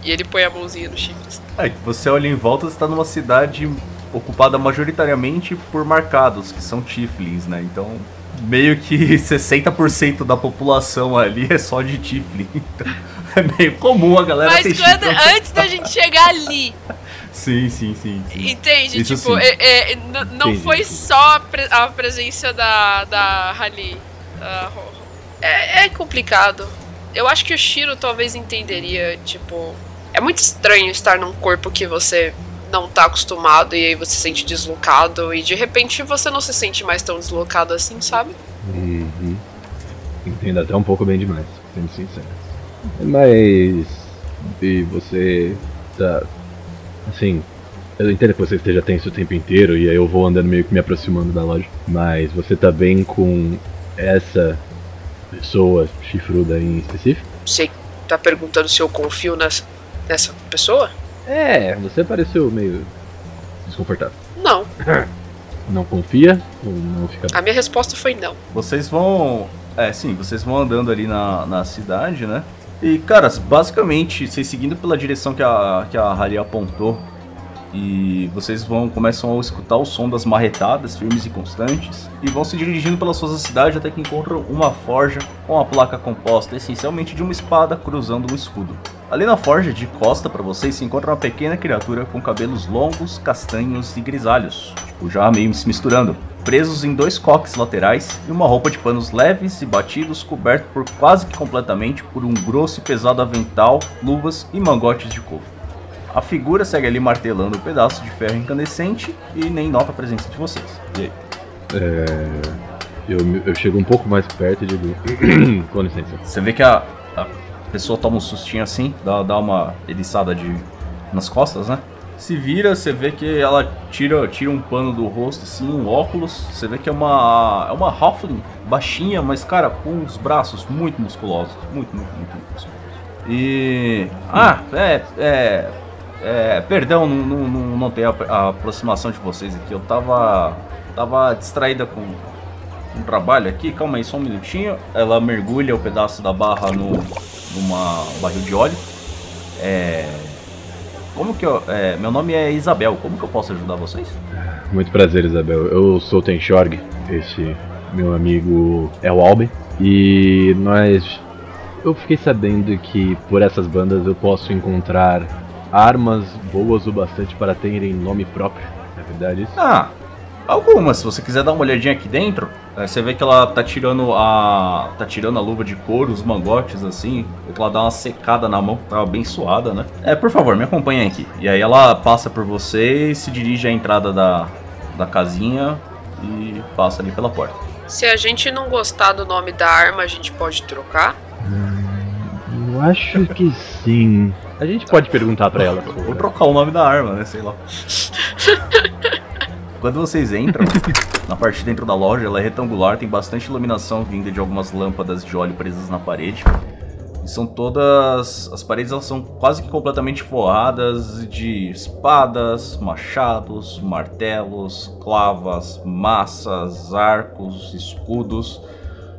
E ele põe a mãozinha nos chifres. É, você olha em volta, você tá numa cidade ocupada majoritariamente por marcados, que são Tiflins, né? Então, meio que 60% da população ali é só de Tiflin. Então, é meio comum a galera Mas quando, antes da gente chegar ali. Sim, sim, sim. sim. Entende? Isso tipo, é, é, não foi só a presença da, da Rally. É, é complicado. Eu acho que o Shiro talvez entenderia, tipo, é muito estranho estar num corpo que você não tá acostumado e aí você se sente deslocado e de repente você não se sente mais tão deslocado assim, sabe? Uhum. Entendo até um pouco bem demais, sendo sincero. Mas. E você tá. Assim. Eu entendo que você esteja tenso o tempo inteiro e aí eu vou andando meio que me aproximando da loja. Mas você tá bem com essa pessoa chifruda em específico? Você tá perguntando se eu confio nessa dessa pessoa? É, você pareceu meio desconfortável. Não. Não confia ou não fica A minha resposta foi não. Vocês vão. É, sim, vocês vão andando ali na, na cidade, né? E, caras, basicamente, vocês seguindo pela direção que a, que a Harry apontou, e vocês vão começam a escutar o som das marretadas firmes e constantes e vão se dirigindo pelas suas cidades até que encontram uma forja com a placa composta essencialmente de uma espada cruzando um escudo. Ali na forja, de costa para vocês, se encontra uma pequena criatura com cabelos longos, castanhos e grisalhos, tipo, já meio se misturando, presos em dois coques laterais e uma roupa de panos leves e batidos coberto por quase que completamente por um grosso e pesado avental, luvas e mangotes de couro. A figura segue ali martelando o um pedaço de ferro incandescente e nem nota a presença de vocês. E aí? É... Eu, eu chego um pouco mais perto e digo. Com licença. Você vê que a, a pessoa toma um sustinho assim, dá, dá uma eriçada de, nas costas, né? Se vira, você vê que ela tira, tira um pano do rosto, assim, um óculos. Você vê que é uma. É uma Halfling baixinha, mas, cara, com os braços muito musculosos. Muito, muito, muito, muito musculosos. E. Ah, é. É. É, perdão, não, não, não notei a, a, aproximação de vocês aqui. Eu tava, tava distraída com um trabalho aqui. Calma aí, só um minutinho. Ela mergulha o pedaço da barra no, numa barril de óleo. É, como que eu. É, meu nome é Isabel, como que eu posso ajudar vocês? Muito prazer, Isabel. Eu sou o Tenshorg. Esse meu amigo é o Alben. E nós. Eu fiquei sabendo que por essas bandas eu posso encontrar armas boas o bastante para terem nome próprio. É verdade isso? Ah, algumas. Se você quiser dar uma olhadinha aqui dentro, é, você vê que ela tá tirando a. tá tirando a luva de couro, os mangotes assim. Que ela dá uma secada na mão, tá bem suada, né? É, por favor, me acompanha aqui. E aí ela passa por você e se dirige à entrada da, da casinha e passa ali pela porta. Se a gente não gostar do nome da arma, a gente pode trocar? Eu acho que sim. A gente pode perguntar pra ela. Vou trocar o nome da arma, né? Sei lá. Quando vocês entram, na parte de dentro da loja, ela é retangular, tem bastante iluminação vinda de algumas lâmpadas de óleo presas na parede. E são todas. As paredes elas são quase que completamente forradas de espadas, machados, martelos, clavas, massas, arcos, escudos.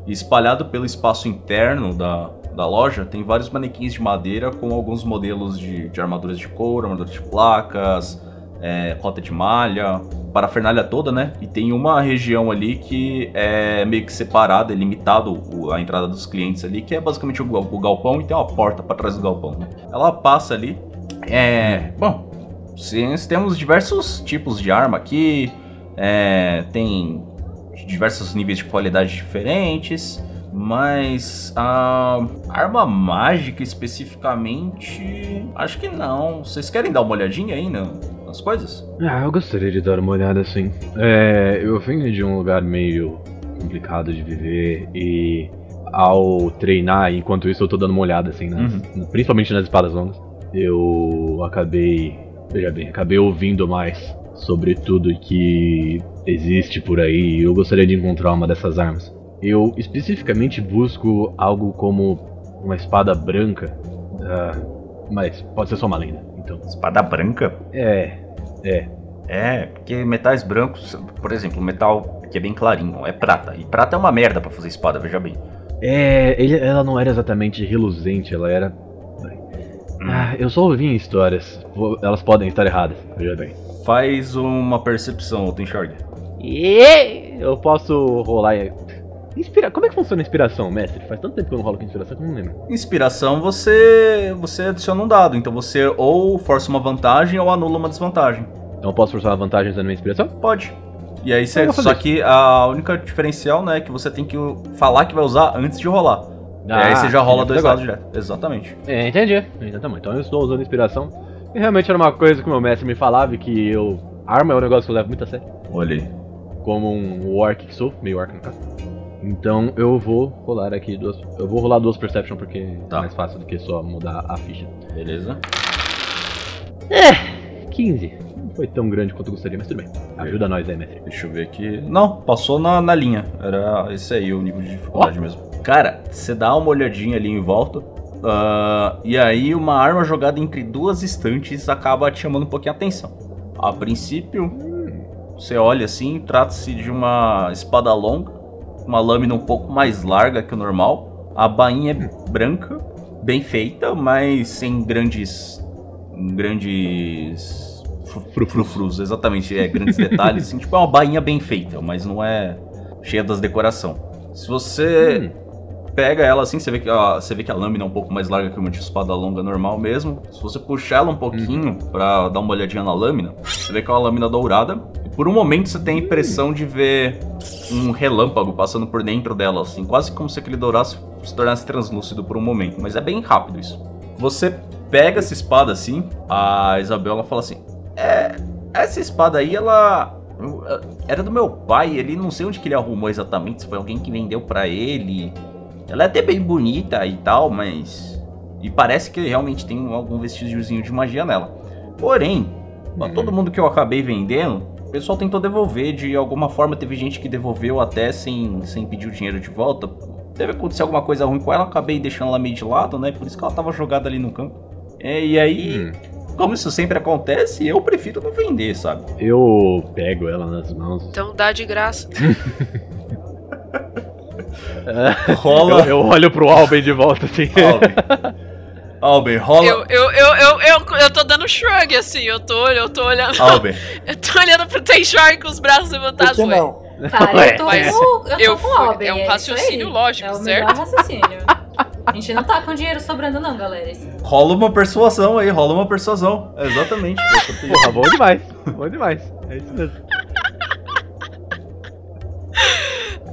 E espalhado pelo espaço interno da, da loja, tem vários manequins de madeira com alguns modelos de, de armaduras de couro, armaduras de placas, é, cota de malha, parafernália toda, né? E tem uma região ali que é meio que separada, é limitado a entrada dos clientes ali, que é basicamente o, o galpão e tem uma porta para trás do galpão, né? Ela passa ali. É. Bom, sim, temos diversos tipos de arma aqui. É, tem diversos níveis de qualidade diferentes. Mas a arma mágica especificamente. Acho que não. Vocês querem dar uma olhadinha aí no- nas coisas? Ah, eu gostaria de dar uma olhada assim. É, eu venho de um lugar meio complicado de viver e ao treinar, enquanto isso eu tô dando uma olhada assim, nas- principalmente nas espadas longas, eu acabei, veja bem, acabei ouvindo mais sobre tudo que existe por aí e eu gostaria de encontrar uma dessas armas. Eu especificamente busco algo como uma espada branca, ah, mas pode ser só uma lenda, então. Espada branca? É, é, É, porque metais brancos, por exemplo, o metal que é bem clarinho, é prata. E prata é uma merda pra fazer espada, veja bem. É, ele- ela não era exatamente reluzente, ela era. Ah, eu só ouvi em histórias. Elas podem estar erradas, veja bem. Faz uma percepção, Tenshorg. E eu posso rolar. Inspira... Como é que funciona a inspiração, mestre? Faz tanto tempo que eu não rolo com inspiração que eu não lembro. Inspiração, você você adiciona um dado, então você ou força uma vantagem ou anula uma desvantagem. Então eu posso forçar vantagens na minha inspiração? Pode. E aí você, vou fazer só que a única diferencial, né, é que você tem que falar que vai usar antes de rolar. e aí você já rola dois dados direto. Exatamente. É, entendi. Então, bom. então eu estou usando inspiração. E realmente era uma coisa que o meu mestre me falava que eu. Arma é um negócio que eu levo muito a sério. Olha aí. como um orc que sou, meio orc no caso. Então eu vou rolar aqui duas. Eu vou rolar duas perception porque Tá. é mais fácil do que só mudar a ficha. Beleza. 15. Não foi tão grande quanto eu gostaria, mas tudo bem. Ajuda nós aí, mestre. Deixa eu ver aqui. Não, passou na, na linha. Era esse aí o nível de dificuldade mesmo. Cara, você dá uma olhadinha ali em volta. ah, e aí uma arma jogada entre duas estantes acaba te chamando um pouquinho a atenção. A princípio, você olha assim, trata-se de uma espada longa, uma lâmina um pouco mais larga que o normal. A bainha é branca, bem feita, mas sem grandes. grandes. fru- frufrus, exatamente, é, grandes detalhes. Assim, tipo, é uma bainha bem feita, mas não é cheia das decoração. Se você pega ela assim, você vê, que a, você vê que a lâmina é um pouco mais larga que uma de espada longa normal mesmo. Se você puxar ela um pouquinho pra dar uma olhadinha na lâmina, você vê que é uma lâmina dourada. Por um momento você tem a impressão de ver um relâmpago passando por dentro dela, assim, quase como se aquele dourado se- se tornasse translúcido por um momento. Mas é bem rápido isso. Você pega essa espada assim, a Isabela fala assim: É, essa espada aí, ela. Era do meu pai, ele não sei onde que ele arrumou exatamente, se foi alguém que vendeu pra ele. Ela é até bem bonita e tal, mas. E parece que realmente tem algum vestígiozinho de magia nela. Porém, pra todo mundo que eu acabei vendendo, pessoal tentou devolver. De alguma forma, teve gente que devolveu até sem, sem pedir o dinheiro de volta. Deve acontecer alguma coisa ruim com ela, acabei deixando ela meio de lado, né? Por isso que ela tava jogada ali no campo. É, e aí, como isso sempre acontece, eu prefiro não vender, sabe? Eu pego ela nas mãos. Então dá de graça. Rola. Eu, eu olho pro Alben de volta assim. Alvin. Alben, rola. Eu, eu, eu, eu, eu, eu tô dando shrug, assim, eu tô, eu tô olhando. Alben, Eu tô olhando pro Tenshore com os braços Por levantados, que ué. não? Cara, eu tô Mas com, eu tô eu com o fui- Alben, é um isso raciocínio lógico, é o certo? melhor raciocínio. A gente não tá com dinheiro sobrando não, galera. rola uma persuasão aí, rola uma persuasão. Exatamente. Porra, bom demais. Bom demais. É isso mesmo.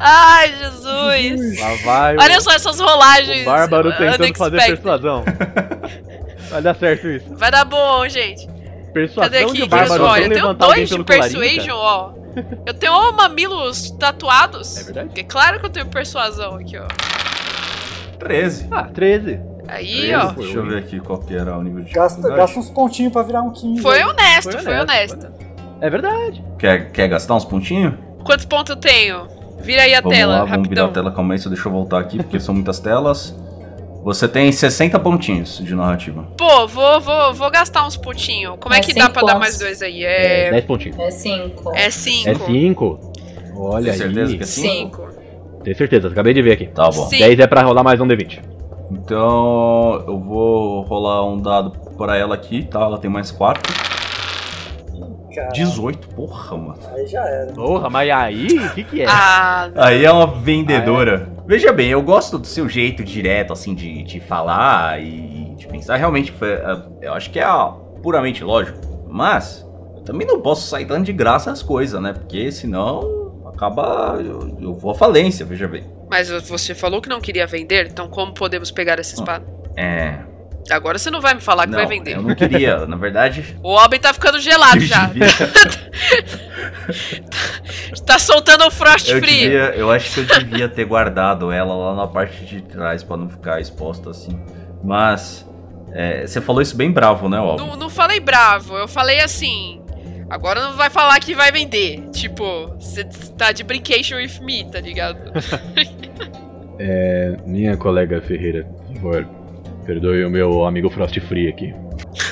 Ai, Jesus! Lá vai o, Olha só essas rolagens. o Bárbaro tentando fazer persuasão. Vai dar certo isso. Vai dar bom, gente. Cadê Persuasão aqui? de Bárbaro Olha, eu tenho dois de persuasion, ó. Eu tenho mamilos tatuados. É verdade? É claro que eu tenho persuasão aqui, ó. 13. Ah, 13. Aí, 13. ó. Deixa eu ver aqui qual que era o nível de Gasta, gasta uns pontinhos pra virar um 15. Foi honesto, Foi foi honesto, honesto. É verdade. Quer, quer gastar uns pontinhos? Quantos pontos eu tenho? Vira aí a vamos tela, lá, vamos virar a rapidão. tela. Calma aí, só deixa eu voltar aqui, porque são muitas telas. Você tem 60 pontinhos de narrativa. Pô, vou, vou, vou gastar uns pontinhos. Como é, É que dá pra dar pontos. mais dois aí? É, É. 10 pontinhos. É 5. É É 5. 5. Olha Tem certeza aí. que é 5? 5. Tenho certeza, acabei de ver aqui. Tá bom. Sim. 10 é pra rolar mais um D20. Então eu vou rolar um dado pra ela aqui, tá? Ela tem mais 4. Cara, 18, porra, mano. aí já era. Porra, mas aí, o que que é? Ah, Aí é uma vendedora. Veja bem, eu gosto do seu jeito direto, assim, de, de falar e de pensar. Realmente, foi, é, eu acho que é ah, puramente lógico. Mas, eu também não posso sair dando de graça as coisas, né? Porque senão acaba. Eu, eu vou à falência, veja bem. mas você falou que não queria vender, então como podemos pegar essa espada? É. Agora você não vai me falar que não, vai vender. eu não queria. Na verdade. O Alben tá ficando gelado eu já. devia- Tá soltando o Frost Eu, Free. devia, eu acho que eu devia ter guardado ela lá na parte de trás pra não ficar exposta assim. Mas é, você falou isso bem bravo, né, Alvin? Não, não falei bravo, eu falei assim. Agora não vai falar que vai vender. Tipo, você tá de brincation with me, tá ligado? É, minha colega Ferreira, por favor, perdoe o meu amigo Frost Free aqui.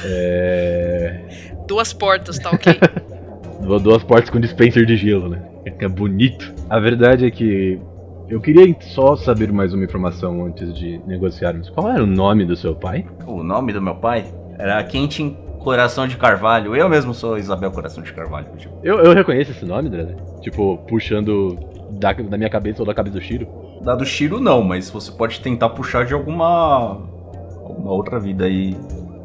É. Duas portas, tá ok? Duas portas com dispenser de gelo, né? É bonito. A verdade é que eu queria só saber mais uma informação antes de negociarmos. Qual era o nome do seu pai? O nome do meu pai era Quentin Coração de Carvalho. Eu mesmo sou Isabel Coração de Carvalho. Tipo, Eu, eu reconheço esse nome, Dre. Tipo, puxando da, da minha cabeça ou da cabeça do Shiro. Da do Shiro não, mas você pode tentar puxar de alguma alguma outra vida aí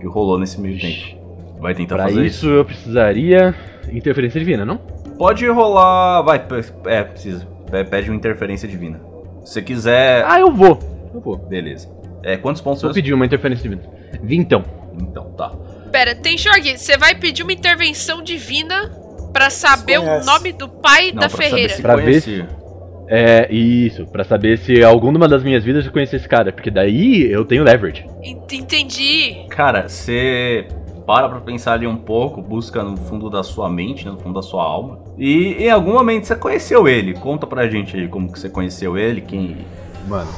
que rolou nesse meio tempo. Vai tentar Pra fazer isso isso? eu precisaria interferência divina, não? Pode rolar, vai, é, precisa. Pe- Pede uma interferência divina. Se você quiser, Ah, eu vou. Eu vou. beleza. É, quantos pontos Vou mesmo? pedir uma interferência divina. Vintão. Então, tá. Pera, tem Jorge, você vai pedir uma intervenção divina pra saber o nome do pai Não, da pra saber Ferreira. se Pra ver conhecia. É, isso, pra saber se alguma das minhas vidas eu conheci esse cara, porque daí eu tenho leverage. Ent- Entendi. Cara, você para pra pensar ali um pouco, busca no fundo da sua mente, né, no fundo da sua alma. E em algum momento você conheceu ele. Conta pra gente aí como que você conheceu ele, quem. Mano.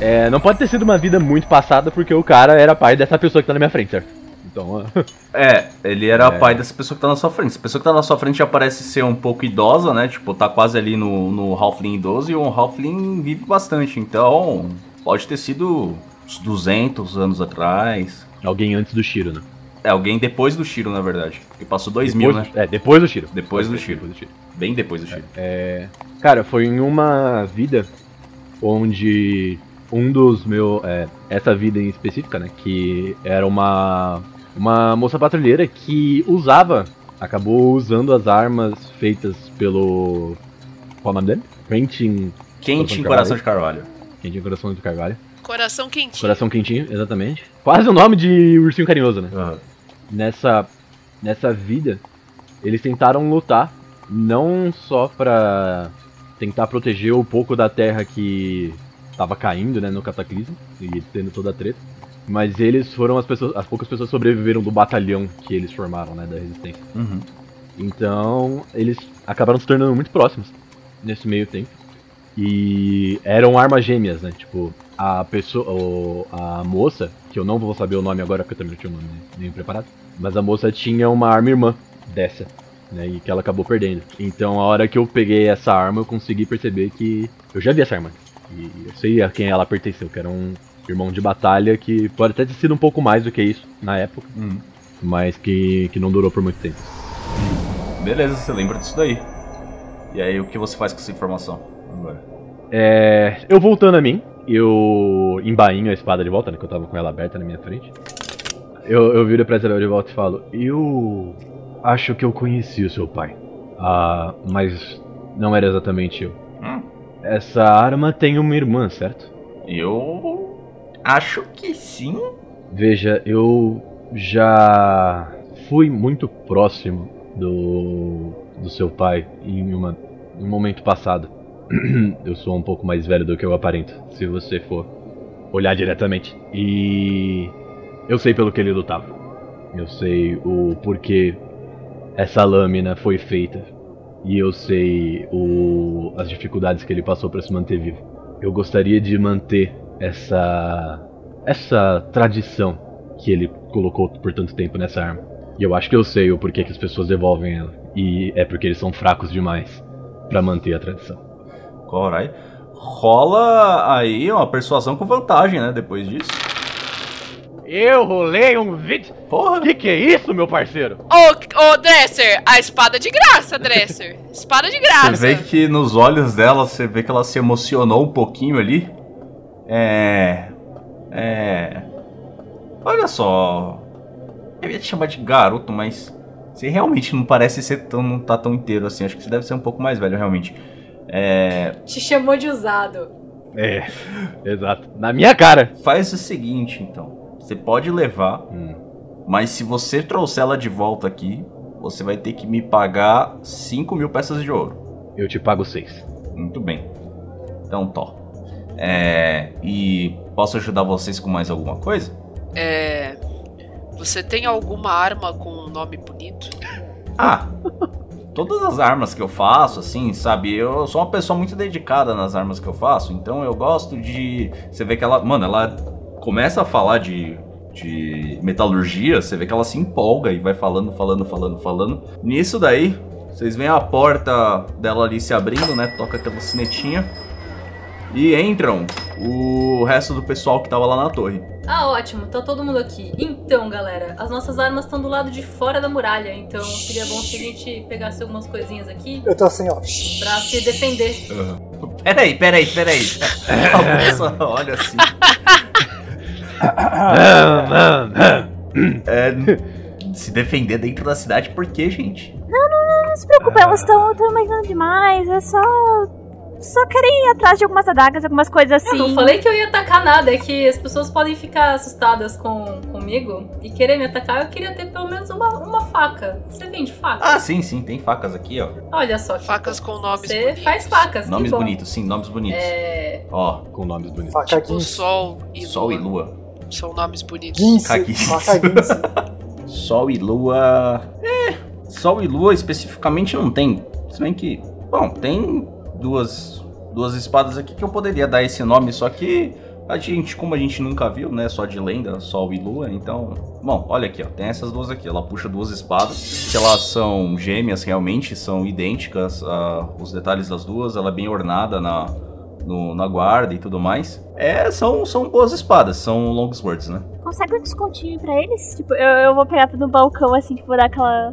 É, não pode ter sido uma vida muito passada, porque o cara era pai dessa pessoa que tá na minha frente, certo? Então, É, ele era É. pai dessa pessoa que tá na sua frente. Essa pessoa que tá na sua frente já parece ser um pouco idosa, né? Tipo, tá quase ali no, no Halfling idoso e o Halfling vive bastante. Então, pode ter sido uns 200 anos atrás. alguém antes do Shiro, né? É, alguém depois do Shiro, na verdade. Porque passou 2000, Depois- né? É, depois do Shiro. Depois do Depois Shiro. Depois do Shiro. Bem depois do Shiro. É, cara, foi em uma vida onde um dos meus. É, essa vida em específica, né? Que era uma. Uma moça patrulheira que usava. Acabou usando as armas feitas pelo. Qual o nome dele? Quentin. Quentin Coração de Coração de Carvalho. Quentin Coração do Carvalho. Coração quentinho. Coração quentinho, exatamente. Quase o nome de ursinho carinhoso, né? nessa nessa vida eles tentaram lutar não só pra tentar proteger um pouco da terra que tava caindo, né, no cataclismo e tendo toda a treta, mas eles foram as pessoas, as poucas pessoas sobreviveram do batalhão que eles formaram, né, da resistência. Uhum. Então, eles acabaram se tornando muito próximos nesse meio tempo. E eram armas gêmeas, né? Tipo, a pessoa, o- a moça, que eu não vou saber o nome agora porque eu também não tinha o nome nem preparado, mas a moça tinha uma arma irmã dessa, né? E que ela acabou perdendo. Então, a hora que eu peguei essa arma, eu consegui perceber que eu já vi essa arma. E eu sei a quem ela pertenceu, que era um, irmão de batalha que pode até ter sido um pouco mais do que isso na época, Hum. mas que, que não durou por muito tempo. Beleza, você lembra disso daí. E aí, o que você faz com essa informação agora? É, eu voltando a mim, eu embainho a espada de volta, né, que eu tava com ela aberta na minha frente. Eu, eu viro pra Isabel de volta e falo: Eu acho que eu conheci o seu pai, ah, mas não era exatamente eu. Hum. Essa arma tem uma irmã, certo? Eu acho que sim. Veja, eu já fui muito próximo do, do seu pai em, uma, em um momento passado. eu sou um pouco mais velho do que eu aparento, se você for olhar diretamente. E eu sei pelo que ele lutava. Eu sei o porquê essa lâmina foi feita. E eu sei o, as dificuldades que ele passou para se manter vivo. Eu gostaria de manter essa essa tradição que ele colocou por tanto tempo nessa arma. E eu acho que eu sei o porquê que as pessoas devolvem ela. E é porque eles são fracos demais pra manter a tradição. Corai. Rola aí uma persuasão com vantagem, né? Depois disso. Eu rolei um vídeo. Porra! Que que é isso, meu parceiro? Ô, ô, Dresser, a espada de graça, Dresser. Espada de graça. Você vê que nos olhos dela, você vê que ela se emocionou um pouquinho ali. É. É. Olha só. Eu ia te chamar de garoto, mas. Você realmente não parece ser tão. não tá tão inteiro assim. Acho que você deve ser um pouco mais velho, realmente. É. Te chamou de usado. É, exato. Na minha cara. Faz o seguinte, então. Você pode levar, Hum. mas se você trouxer ela de volta aqui, você vai ter que me pagar 5 mil peças de ouro. Eu te pago seis. Muito bem. Então, Tó. É. E posso ajudar vocês com mais alguma coisa? É. Você tem alguma arma com um nome bonito? Ah! Todas as armas que eu faço, assim, sabe? Eu sou uma pessoa muito dedicada nas armas que eu faço, então eu gosto de. Você vê que ela. Mano, ela começa a falar de. De metalurgia, você vê que ela se empolga e vai falando, falando, falando, falando. Nisso daí, vocês veem a porta dela ali se abrindo, né? Toca aquela sinetinha. E entram o resto do pessoal que tava lá na torre. Ah, ótimo, tá todo mundo aqui. Então, galera, as nossas armas estão do lado de fora da muralha, então seria bom se a gente pegasse algumas coisinhas aqui Eu tô assim, ó. pra se defender. Peraí, peraí, peraí. A moça olha assim. É, se defender dentro da cidade, por quê, gente? Não se preocupe, elas estão imaginando demais. É só. Só querem ir atrás de algumas adagas, algumas coisas Eu assim. não falei que eu ia atacar nada, é que as pessoas podem ficar assustadas com, comigo e querer me atacar. Eu queria ter pelo menos uma, uma faca. Você vende faca? Ah, sim, sim, tem facas aqui, ó. Olha só. que Facas com nomes Você bonitos. faz facas, que Nomes bom. bonitos, sim, nomes bonitos. É. Ó, Com nomes bonitos. Faca Tipo. Sol e Sol Lua. e Lua. São nomes bonitos. Guince. Sol e Lua. É, Sol e Lua especificamente não tem. Se bem que. Bom, tem duas, duas espadas aqui que eu poderia dar esse nome, só que a gente, como a gente nunca viu, né? Só de lenda, Sol e Lua, então. Bom, olha aqui, ó. Tem essas duas aqui. Ela puxa duas espadas, que elas são gêmeas realmente, são idênticas. ah, os detalhes das duas, ela é bem ornada na, no- na guarda e tudo mais. É, são, são boas espadas, são longswords, né? Consegue um descontinho pra eles? Tipo, eu, eu vou pegar no balcão assim, tipo, dar aquela.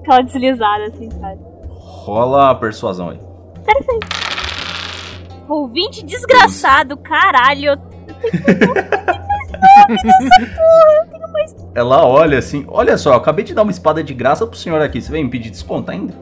aquela deslizada, assim, sabe? Rola a persuasão aí. Ouvinte desgraçado, caralho. eu- Ela olha assim, olha só, eu acabei de dar uma espada de graça pro senhor aqui, você vem me pedir desconto ainda?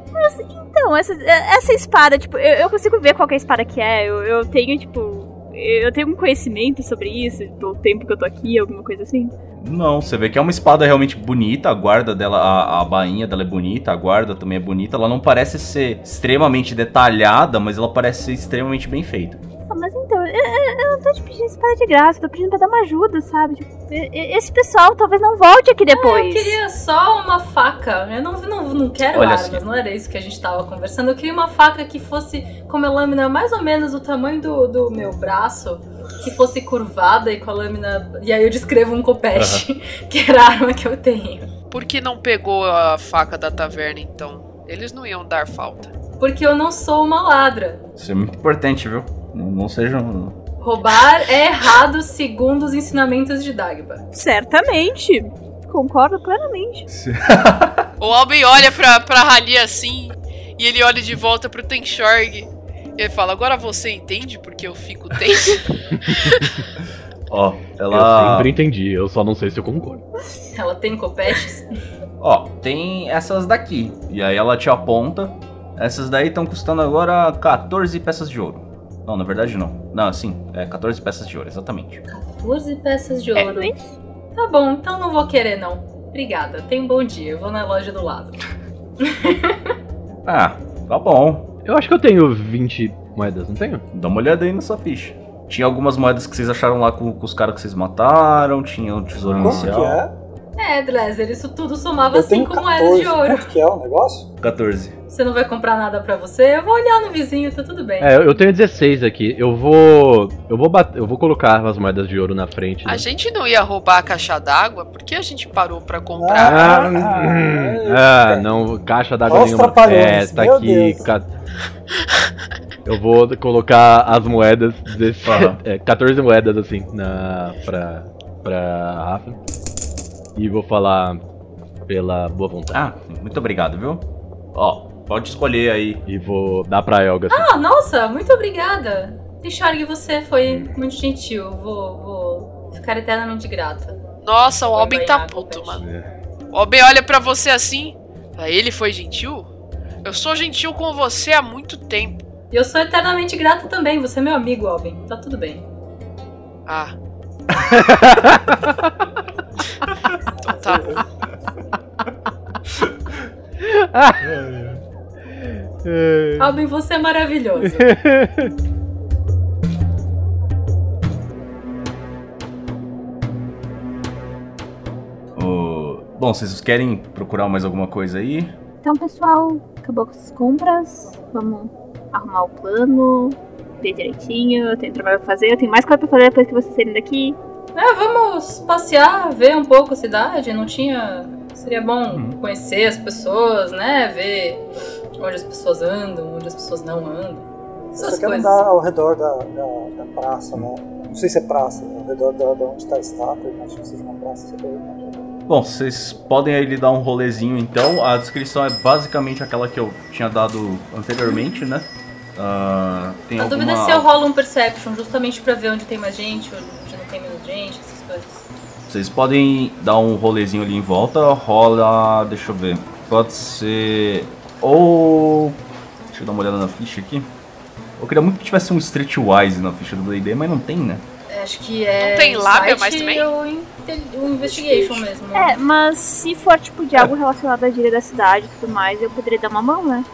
Então, essa, essa espada, tipo, eu, eu consigo ver qual é a espada que é. Eu, eu tenho, tipo. Eu tenho um conhecimento sobre isso, do tempo que eu tô aqui, alguma coisa assim. Não, você vê que é uma espada realmente bonita, a guarda dela, a, a bainha dela é bonita, a guarda também é bonita, ela não parece ser extremamente detalhada, mas ela parece ser extremamente bem feita. Ah, mas então, eu, eu- não tô te pedindo espada de graça, eu tô pedindo pra dar uma ajuda, sabe? Tipo, esse pessoal talvez não volte aqui depois. Eu queria só uma faca. Eu não, não, não quero Olha armas, assim. não era isso que a gente tava conversando. Eu queria uma faca que fosse com a lâmina mais ou menos do tamanho do, do meu braço, que fosse curvada e com a lâmina. E aí eu descrevo um copete, que era a arma que eu tenho. Por que não pegou a faca da taverna então? Eles não iam dar falta. Porque eu não sou uma ladra. Isso é muito importante, viu? Não, não sejam. Roubar é errado segundo os ensinamentos de Dagba. Certamente. Concordo plenamente. O Albin olha pra, pra Rali assim, e ele olha de volta pro Tenshorg. E ele fala, agora você entende porque eu fico tenso? Ó, Eu ela. sempre entendi, eu só não sei se eu concordo. Ela tem copetes? Ó, tem essas daqui. E aí ela te aponta. Essas daí estão custando agora 14 peças de ouro. Não, na verdade não. Não, sim, é 14 peças de ouro, exatamente. 14 peças de É ouro. isso? Tá bom, então não vou querer não. Obrigada, tenha um bom dia. Eu vou na loja do lado. Ah, tá bom. Eu acho que eu tenho 20 moedas, não tenho? Dá uma olhada aí na sua ficha. Tinha algumas moedas que vocês acharam lá com, com os caras que vocês mataram, tinha o tesouro Como inicial. que é? É, Dresser, isso tudo somava Eu tenho 5 moedas de 14. ouro. Quanto que é o negócio? 14. Você não vai comprar nada pra você? Eu vou olhar no vizinho, tá tudo bem. É, eu- tenho 16 aqui. Eu vou. Eu vou bater, eu vou colocar as moedas de ouro na frente. né? A gente não ia roubar a caixa d'água? Por que a gente parou pra Ah, comprar? hum, ah, não, caixa d'água nenhuma. É, tá meu aqui. Deus. ca- Eu vou colocar as moedas, 16, Aham. é, 14 moedas assim, na, pra, pra Rafa. E vou falar pela boa vontade. Ah, muito obrigado, viu? Ó, pode escolher aí. E vou dar pra Elga assim. Ah, nossa, muito obrigada. Richard, você foi muito gentil. Vou, vou ficar eternamente grata. Nossa, o Albin tá puto, mano. O Albin olha pra você assim. Ah, ele foi gentil? Eu sou gentil com você há muito tempo. E eu sou eternamente grata também. Você é meu amigo, Albin. Tá tudo bem. Ah. Albin, você é maravilhoso. Bom, vocês querem procurar mais alguma coisa aí? Então, pessoal, acabou com as compras. Vamos arrumar o plano, ver direitinho. Eu tenho trabalho pra fazer. Eu tenho mais coisa pra fazer depois que vocês saírem daqui. É, vamos passear, ver um pouco a cidade. Não tinha. Seria bom Uhum. conhecer as pessoas, né? Ver onde as pessoas andam, onde as pessoas não andam. Essas quero coisas. andar ao redor da, da, da praça, né? Não sei se é praça, ao redor da, da onde está a estátua, eu imagino que seja uma praça. Bom, vocês podem aí lhe dar um rolezinho então. A descrição é basicamente aquela que eu tinha dado anteriormente, né? Ah, tem A alguma... dúvida é se eu rolo um perception, justamente pra ver onde tem mais gente, onde essas coisas. Vocês podem dar um rolezinho ali em volta. Rola. Deixa eu ver. Pode ser. Ou. Deixa eu dar uma olhada na ficha aqui. Eu queria muito que tivesse um Streetwise na ficha do DD, mas não tem, né? É, Acho que é. Não tem lábia mais também? ou o investigation mesmo. É, mas se for tipo de algo relacionado à gíria da cidade e tudo mais, eu poderia dar uma mão, né?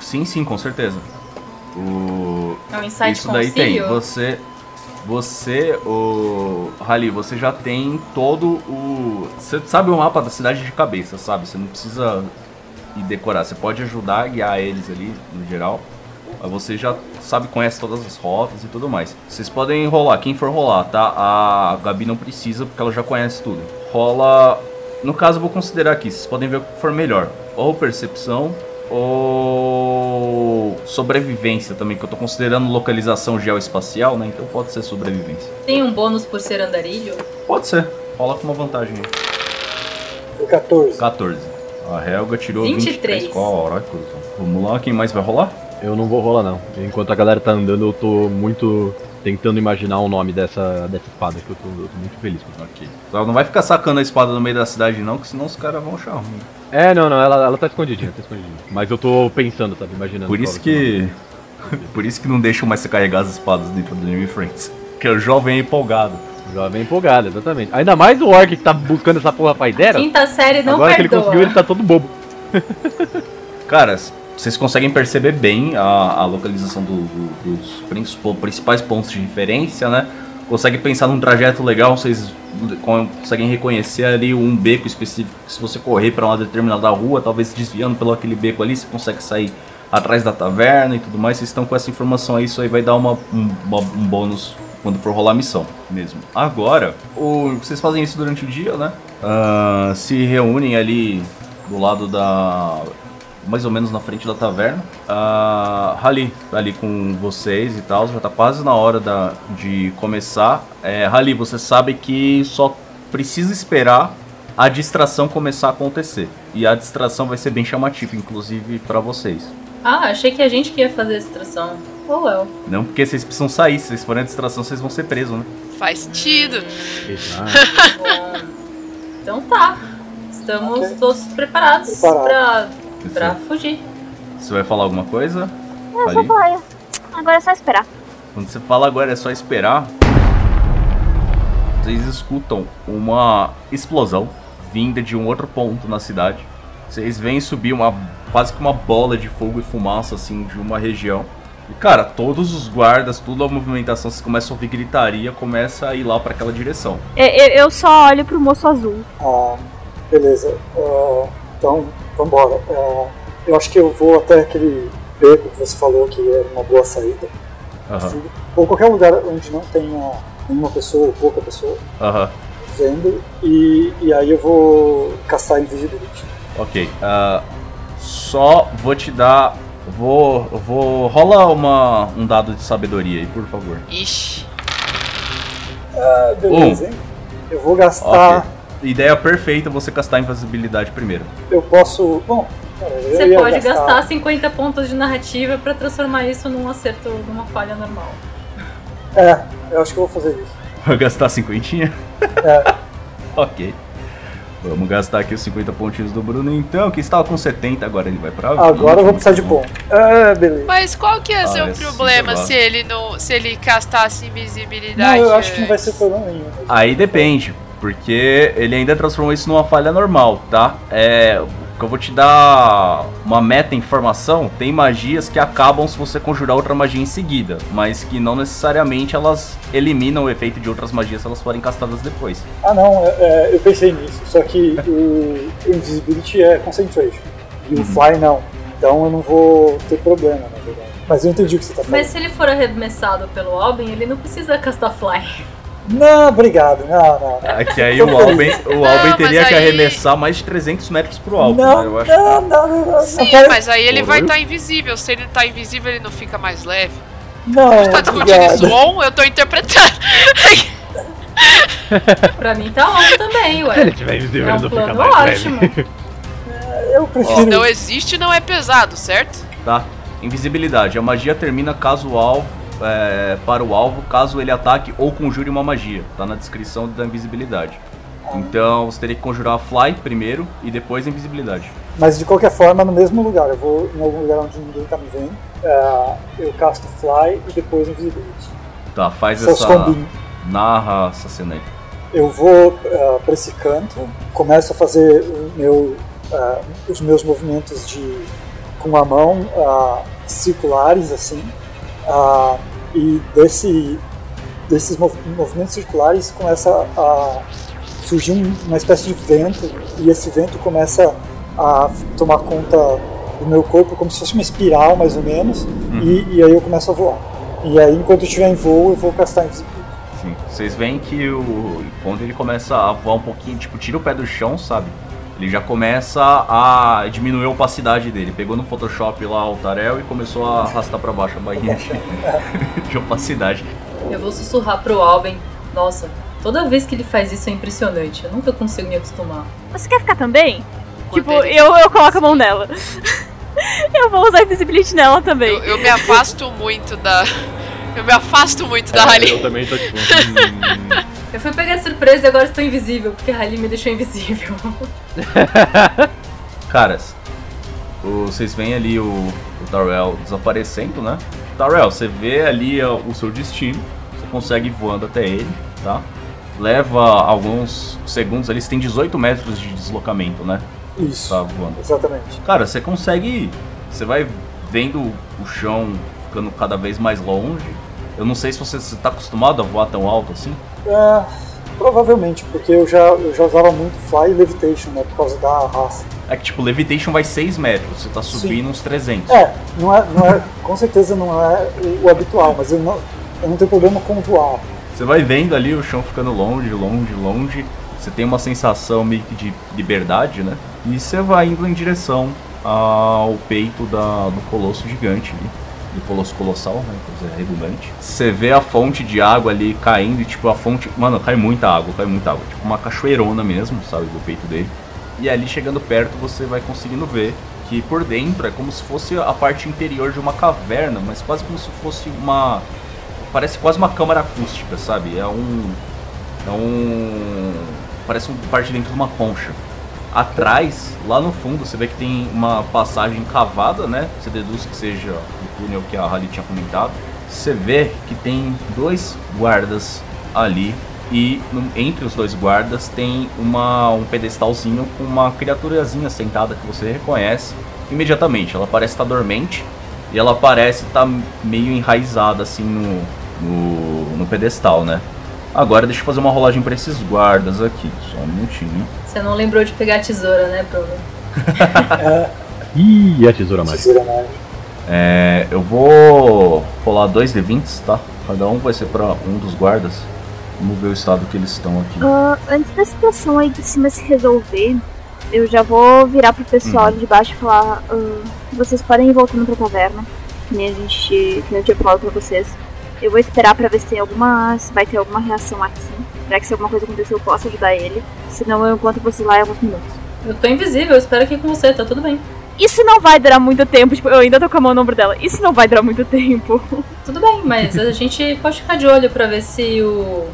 Sim, sim, com certeza. O... É um insight Isso daí tem. Você. Você, o. Rally, você já tem todo o. Você sabe o mapa da cidade de cabeça, sabe? Você não precisa ir decorar. Você pode ajudar a guiar eles ali, no geral. Mas você já sabe, conhece todas as rotas e tudo mais. Vocês podem rolar, quem for rolar, tá? A Gabi não precisa, porque ela já conhece tudo. Rola. No caso, eu vou considerar aqui, vocês podem ver o que for melhor. Ou percepção, ou sobrevivência também, que eu tô considerando localização geoespacial, né? Então pode ser sobrevivência. Tem um bônus por ser andarilho? Pode ser. Rola com uma vantagem aí. Foi 14. 14. A Helga tirou 23. 23. Caraca, Vamos lá, quem mais vai rolar? Eu não vou rolar não. Enquanto a galera tá andando, eu tô muito tentando imaginar o nome dessa, dessa espada, que eu tô, eu tô muito feliz com isso. Ela não vai ficar sacando a espada no meio da cidade não, que senão os caras vão achar ruim. É, não, não, ela, ela tá escondidinha, tá escondidinha. Mas eu tô pensando, sabe, imaginando. Por isso que... Por isso que não deixam mais você carregar as espadas dentro do Enemy Friends. Porque o jovem é empolgado. Já vem empolgado, exatamente. Ainda mais o Orc que tá buscando essa porra faz dera. Quinta série não Agora que perdoa. ele conseguiu, ele tá todo bobo. Cara, vocês conseguem perceber bem a, a localização do- do- dos principais pontos de referência, né? Conseguem pensar num trajeto legal, vocês conseguem reconhecer ali um beco específico. Se você correr para uma determinada rua, talvez desviando pelo aquele beco ali, você consegue sair atrás da taverna e tudo mais. Vocês estão com essa informação aí, isso aí vai dar uma, um, um bônus quando for rolar a missão mesmo. Agora, o, vocês fazem isso durante o dia, né? Ah, se reúnem ali do lado da mais ou menos na frente da taverna. A Rally tá ali com vocês e tal, já tá quase na hora da, de começar. É, Rally, você sabe que só precisa esperar a distração começar a acontecer. E a distração vai ser bem chamativa, inclusive para vocês. Ah, achei que a gente que ia fazer a distração. Oh, well. Não porque vocês precisam sair, se vocês forem a distração, vocês vão ser presos, né? Faz sentido. Exato. Bom, então tá. Estamos Ok. todos preparados Preparado. Pra, pra fugir. Você vai falar alguma coisa? Eu Ali? só falei. Agora é só esperar. Quando você fala agora é só esperar, vocês escutam uma explosão vinda de um outro ponto na cidade. Vocês veem subir uma quase que uma bola de fogo e fumaça assim de uma região. E cara, todos os guardas, toda a movimentação, vocês começam a ouvir gritaria, começa a ir lá pra aquela direção. Eu, eu- eu só olho pro moço azul. Ah, beleza. Ah, então, vambora. Ah, eu acho que eu vou até aquele beco que você falou que era uma boa saída. Aham. Ou qualquer lugar onde não tenha nenhuma pessoa ou pouca pessoa Aham. vendo. E, e aí eu vou castar Invisibility. Ok. ah, só vou te dar. Vou. Vou. Rola uma, um dado de sabedoria aí, por favor. Ixi. Ah, beleza, hein? Eu vou gastar. Ok. Ideia perfeita você castar invisibilidade primeiro. Eu posso. Bom, eu Você pode gastar 50 pontos de narrativa pra transformar isso num acerto, numa falha normal. É, eu acho que eu vou fazer isso. Vai gastar cinquentinha? É. ok. Vamos gastar aqui os 50 pontinhos do Bruno então, que estava com 70, agora ele vai pra 20. Agora eu vou precisar de ponto. É, beleza. Mas qual que ia ser Ah, o esse problema negócio. se ele não. se ele castasse Não, invisibilidade? eu acho que não vai ser problema nenhum. Aí depende, porque ele ainda transformou isso numa falha normal, tá? É. que Eu vou te dar uma meta informação. Tem magias que acabam se você conjurar outra magia em seguida, mas que não necessariamente elas eliminam o efeito de outras magias se elas forem castadas depois. Ah não, é, é, eu pensei nisso, só que o, o Invisibility é Concentration. E Uhum. o Fly não. Então eu não vou ter problema, na verdade. Mas eu entendi o que você tá falando. Mas se ele for arremessado pelo Albin, ele não precisa castar Fly. Não, obrigado. Não, não. não. É que aí o Alben, o Alben teria que aí- arremessar mais de 300 metros pro alto, não, né? Eu acho. não, não, não, não, Sim, quero- mas aí ele vai Oi? estar invisível. Se ele tá invisível, ele não fica mais leve. não, Tá discutindo isso obrigado. on, eu tô interpretando. Pra mim tá on também, Se ele ué. tiver invisível, É ele não fica mais ótimo. leve. Eu prefiro. Não existe, não é pesado, certo? Tá? Invisibilidade. A magia termina caso o alvo. É, para o alvo, caso ele ataque ou conjure uma magia. Tá na descrição da invisibilidade. Então você teria que conjurar a Fly primeiro e depois a invisibilidade. Mas de qualquer forma, no mesmo lugar. Eu vou em algum lugar onde ninguém tá me vendo. é, eu casto Fly e depois Invisibility. Tá, faz essa. Narra essa cena aí. Eu vou para esse canto, começo a fazer o meu, ah, os meus movimentos de com a mão circulares assim, e desse, desses mov- movimentos circulares começa a surgir um- uma espécie de vento e esse vento começa a tomar conta do meu corpo como se fosse uma espiral mais ou menos e, e aí eu começo a voar. E aí enquanto eu estiver em voo eu vou castar invisibilidade. Sim. Vocês veem que o. Quando ele começa a voar um pouquinho, tipo, tira o pé do chão, sabe? Ele já começa a diminuir a opacidade dele. Pegou no Photoshop lá o Tarel e começou a arrastar pra baixo a barrinha de opacidade. Eu vou sussurrar pro Albin. Nossa, toda vez que ele faz isso é impressionante. Eu nunca consigo me acostumar. Você quer ficar também? Quando tipo, ele- eu, eu coloco a mão nela. eu vou usar Invisibility nela também. Eu, eu me afasto muito da. Eu me afasto muito da É, Rally. Eu também tô tipo. Eu fui pegar de surpresa e agora estou invisível, porque a Rally me deixou invisível. Caras, o- vocês veem ali o, o desaparecendo, né? Tarell, você vê ali ó, o seu destino, você consegue ir voando até ele, tá? Leva alguns segundos ali, você tem 18 metros de deslocamento, né? Isso, Tá voando. exatamente. Cara, você consegue ir. Você vai vendo o chão ficando cada vez mais longe. Eu não sei se você está acostumado a voar tão alto assim. É, provavelmente, porque eu já, eu já usava muito Fly e Levitation, né, por causa da raça. É que tipo, Levitation vai 6 metros, você tá subindo uns 300. É, não é, não é, com certeza não é o, o habitual, mas eu não, eu não tenho problema com voar. Você vai vendo ali o chão ficando longe, longe, longe. Você tem uma sensação meio que de liberdade, né? E você vai indo em direção ao peito da, do colosso gigante ali. Colosso colossal, né? Dizer, redundante. Você vê a fonte de água ali caindo e, tipo, a fonte. Mano, cai muita água, cai muita água. Tipo uma cachoeirona mesmo, sabe? Do peito dele. E ali chegando perto você vai conseguindo ver que por dentro é como se fosse a parte interior de uma caverna, mas quase como se fosse uma. Parece quase uma câmara acústica, sabe? É um. É um. Parece um parte dentro de uma concha. Atrás, lá no fundo, você vê que tem uma passagem cavada, né? Você deduz que seja túnel que a Rally tinha comentado. Você vê que tem dois guardas ali e no- entre os dois guardas tem uma, um pedestalzinho com uma criaturazinha sentada que você reconhece imediatamente. Ela parece estar dormente e ela parece estar meio enraizada assim no, no, no pedestal, né? Agora deixa eu fazer uma rolagem para esses guardas aqui, só um minutinho. Você não lembrou de pegar a tesoura, né, Bruno? Ih, a tesoura mágica. Tesoura mágica. É, eu vou rolar dois D20, tá? Cada um vai ser para um dos guardas. Vamos ver o estado que eles estão aqui. Ah, antes da situação aí de cima se resolver, eu já vou virar pro pessoal ali de baixo e falar: ah, vocês podem ir voltando pra taverna, que nem a gente, que nem eu tinha falado pra vocês. Eu vou esperar pra ver se tem alguma, se vai ter alguma reação aqui, pra que se alguma coisa acontecer eu possa ajudar ele. Senão eu encontro vocês lá em alguns minutos. Eu tô invisível, eu espero aqui com você, tá tudo bem. Isso não vai durar muito tempo, tipo, eu ainda tô com a mão no ombro dela. Isso não vai durar muito tempo. Tudo bem, mas a gente pode ficar de olho pra ver se o,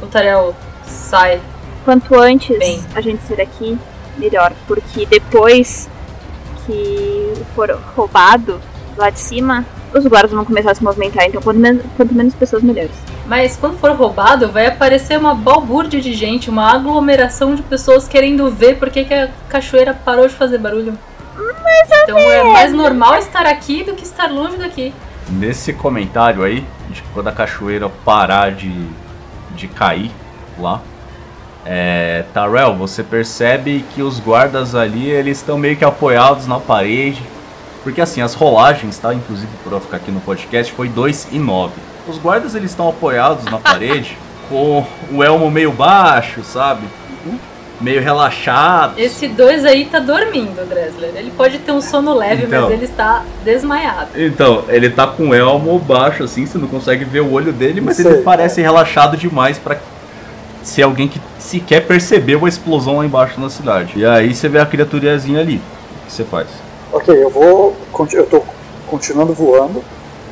o Tarel sai. Quanto antes Bem. a gente sair daqui, melhor. Porque depois que for roubado lá de cima, os guardas vão começar a se movimentar. Então, quanto menos, quanto menos pessoas, melhores. Mas quando for roubado, vai aparecer uma balbúrdia de gente, uma aglomeração de pessoas querendo ver por que que a cachoeira parou de fazer barulho. Então é mais normal estar aqui do que estar longe daqui. Nesse comentário aí, de que quando a cachoeira parar de, de cair lá, é, Tarel, você percebe que os guardas ali, eles estão meio que apoiados na parede. Porque assim, as rolagens, tá? Inclusive eu ficar aqui no podcast, foi 2 e 9. Os guardas, eles estão apoiados na parede, com o elmo meio baixo, sabe? Meio relaxado. Esse dois aí tá dormindo, Dressler. Ele pode ter um sono leve, Então. mas ele está desmaiado. Então, ele tá com o elmo baixo assim, você não consegue ver o olho dele, mas Sei, ele parece relaxado demais pra ser alguém que sequer percebeu a explosão lá embaixo na cidade. E aí você vê a criaturazinha ali. O que você faz? Ok, eu vou. Eu tô continuando voando.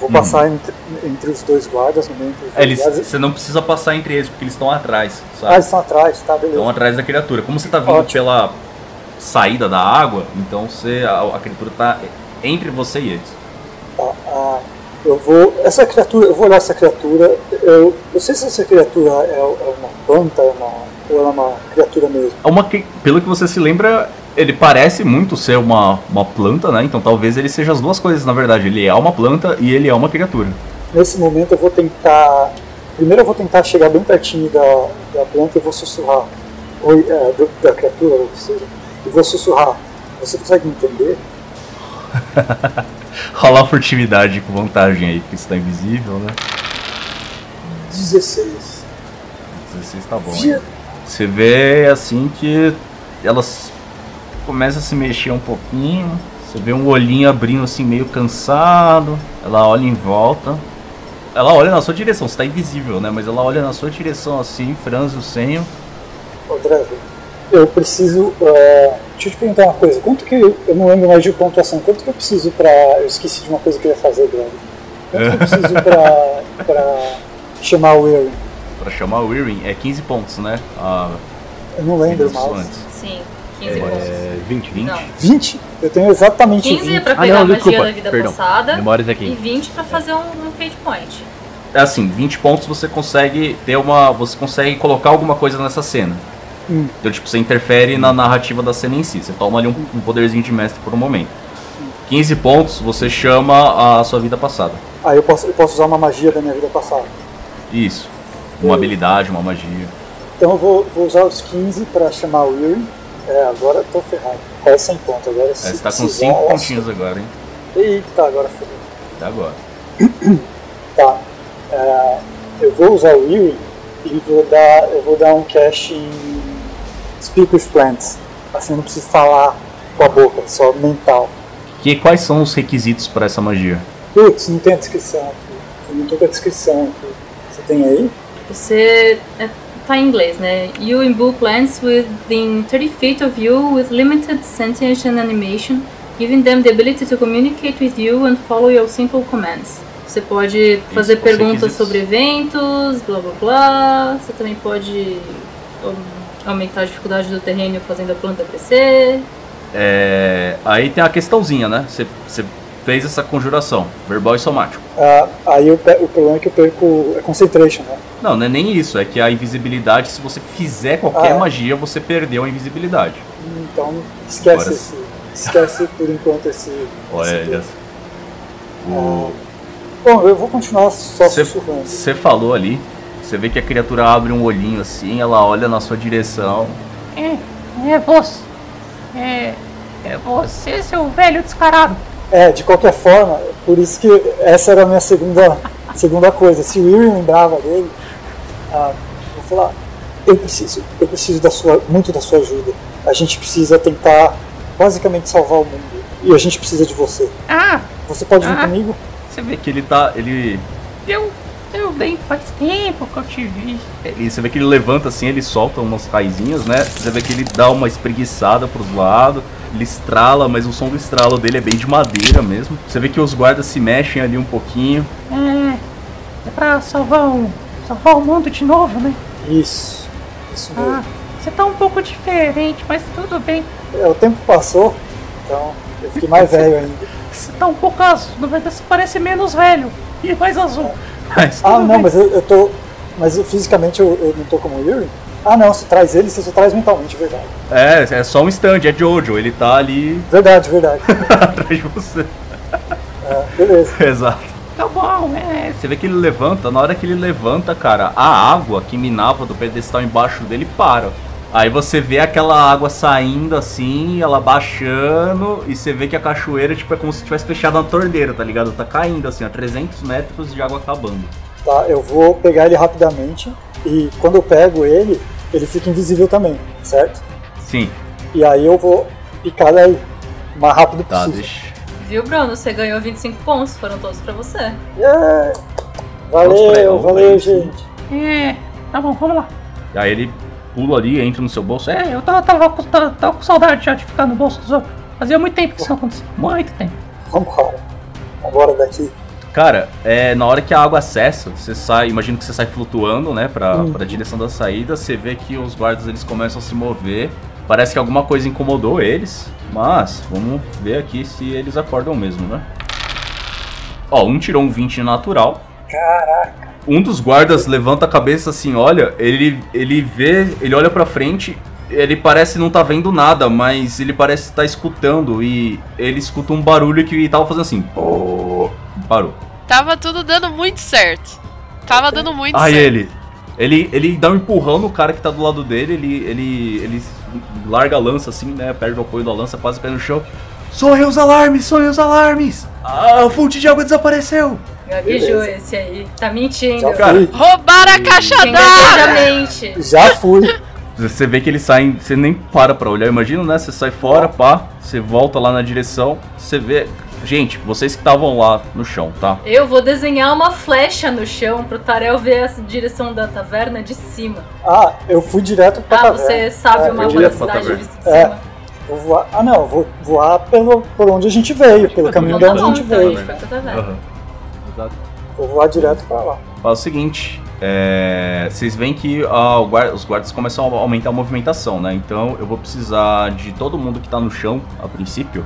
Vou passar entre, entre os dois guardas, no meio entre os dois Eles, guardas. você não precisa passar entre eles, porque eles estão atrás, Ah, sabe? eles estão atrás, tá, beleza. Estão atrás da criatura. Como você tá vindo Ótimo. pela saída da água, então você a, a criatura tá entre você e eles. Tá, ah, eu vou. Essa criatura, eu vou olhar essa criatura. Eu não sei se essa criatura é, é uma planta, é uma, ou é uma criatura mesmo. É uma que, pelo que você se lembra, ele parece muito ser uma, uma planta, né? Então talvez ele seja as duas coisas, na verdade. Ele é uma planta e ele é uma criatura. Nesse momento eu vou tentar. Primeiro eu vou tentar chegar bem pertinho da, da planta e vou sussurrar. Oi, é, do- da criatura, ou o que seja. E vou sussurrar. Você consegue me entender? Rolar furtividade com vantagem aí, porque você tá invisível, né? 16. 16 tá bom. hein? Você vê assim que elas começam a se mexer um pouquinho. Você vê um olhinho abrindo assim, meio cansado. Ela olha em volta. Ela olha na sua direção, você tá invisível, né? Mas ela olha na sua direção assim, franze o senho. Ô, Trevor, eu preciso. é, deixa eu te perguntar uma coisa. Quanto que. Eu, eu não lembro mais de pontuação. Quanto que eu preciso pra. Eu esqueci de uma coisa que eu ia fazer, Greg. Quanto que eu preciso pra. pra chamar o Erin? Pra chamar o Irwin é 15 pontos, né? A Eu não lembro mais. antes. Sim, 15 pontos. É, 20. 20? Não. 20? Eu tenho exatamente 15 é 20. pra Ah, pegar não, a magia desculpa, da vida perdão. passada Memórias e aqui. 20 pra fazer um, um fate point. É assim, 20 pontos você consegue ter uma. Você consegue colocar alguma coisa nessa cena. Hum. Então, tipo, você interfere na narrativa da cena em si. Você toma ali um, um poderzinho de mestre por um momento. 15 pontos, você chama a sua vida passada. Aí eu posso, eu posso usar uma magia da minha vida passada. Isso. Uma habilidade, uma magia. Então eu vou, vou usar os 15 pra chamar o Erin. É, agora eu tô ferrado. É 100 pontos agora. É, você tá com precisar, 5 nossa. pontinhos agora, hein? Eita, agora fodeu. Até agora. Tá. É, eu vou usar o Erin e vou dar, eu vou dar um cash em Speak with Plants. Assim eu não preciso falar com a boca, só mental. Que, quais são os requisitos para essa magia? Putz, não tem a descrição aqui. Eu não tô com a descrição aqui. Você tem aí? Você. É, tá em inglês, né? You imbue plants within 30 feet of you with limited sentience and animation, giving them the ability to communicate with you and follow your simple commands. Você pode fazer os perguntas sobre eventos, blá blá blá. Você também pode um, aumentar a dificuldade do terreno fazendo a planta crescer. É, aí tem a questãozinha, né? Você, você fez essa conjuração, verbal e somático. Ah, aí pe- o problema é que eu perco é concentration, né? Não, não é nem isso, é que a invisibilidade, se você fizer qualquer Ah, é? magia, você perdeu a invisibilidade. Então esquece Agora esse. Esquece por enquanto esse. Olha, esse. O- Bom, eu vou continuar só sussurrando. você falou ali, você vê que a criatura abre um olhinho assim, ela olha na sua direção. É, é você. É, é você, seu velho descarado. É, de qualquer forma, por isso que essa era a minha segunda, segunda coisa. Se o Yuri lembrava dele, ah, vou falar, eu preciso, eu preciso da sua, muito da sua ajuda. A gente precisa tentar basicamente salvar o mundo. E a gente precisa de você. Ah, Você pode vir Ah. comigo? Você vê que ele tá. ele. eu, eu bem faz tempo que eu te vi. E você vê que ele levanta assim, ele solta umas raizinhas, né? Você vê que ele dá uma espreguiçada pros lados, ele estrala, mas o som do estralo dele é bem de madeira mesmo. Você vê que os guardas se mexem ali um pouquinho. É, é pra salvar o, salvar o mundo de novo, né? Isso. Isso mesmo. Ah, você tá um pouco diferente, mas tudo bem. É, o tempo passou, então eu fiquei mais velho ainda. Você tá um pouco azul, na verdade você parece menos velho e mais azul. Mas, Ah, não, bem. mas eu, eu tô. Mas eu, fisicamente eu, eu não tô como o Yuri? Ah, não, você traz ele, você só traz mentalmente, verdade. é, é só um stand, é Jojo, ele tá ali Verdade, verdade. atrás de você. É, beleza. Exato. Tá bom, é. Você vê que ele levanta, na hora que ele levanta, cara, a água que minava do pedestal embaixo dele para. Aí você vê aquela água saindo assim, ela baixando, e você vê que a cachoeira, tipo, é como se tivesse fechado uma torneira, tá ligado? Tá caindo assim, a 300 metros de água acabando. Tá, eu vou pegar ele rapidamente e quando eu pego ele, ele fica invisível também, certo? Sim, E aí eu vou picar daí, o mais rápido tá, possível. deixa. Viu, Bruno? Você ganhou 25 pontos, foram todos pra você. Yeah! Vamos pra- Valeu, vamos valeu, gente. É, tá bom, vamos lá. Aí ele pula ali, entra no seu bolso. É, eu tava, tava, com- tava, tava com saudade já de ficar no bolso dos outros. Fazia muito tempo que isso não acontecia. Muito tempo. Vambora. Vambora daqui. Cara, é, na hora que a água acessa, você sai, imagino que você sai flutuando, né, pra, Uhum. pra direção da saída, você vê que os guardas eles começam a se mover. Parece que alguma coisa incomodou eles, mas vamos ver aqui se eles acordam mesmo, né? Ó, um tirou um 20 natural. Caraca. Um dos guardas levanta a cabeça assim, olha, ele, ele vê, ele olha pra frente, ele parece não tá vendo nada, mas ele parece estar escutando e ele escuta um barulho que tava fazendo assim. "Pô", Parou. Tava tudo dando muito certo. Tava dando muito Aí certo. ele, ele, ele dá um empurrão no cara que tá do lado dele, ele, ele, ele larga a lança assim, né? Perde o apoio da lança, quase cai no chão. Sonha os alarmes, sonha os alarmes! A fonte de água desapareceu! Gaguejou esse aí. Tá mentindo. Já Cara. Roubaram a caixa d'água! Já fui. Você vê que ele sai, você nem para pra olhar, imagina, né? Você sai fora, pá, você volta lá na direção, você vê. Gente, vocês que estavam lá no chão, tá? Eu vou desenhar uma flecha no chão pro Tarel ver a direção da taverna de cima. Ah, eu fui direto pra Ah, taverna. você sabe É, o eu mapa diria da pra cidade taverna. visto de É. cima? Vou voar. Ah, não, eu vou voar pelo, por onde a gente veio, pelo caminho Então de tá onde a gente então a veio. gente foi pra taverna. Exato. Vou voar direto pra lá. Faz o seguinte, é, vocês veem que ah, guarda- os guardas começam a aumentar a movimentação, né? Então eu vou precisar de todo mundo que tá no chão, a princípio,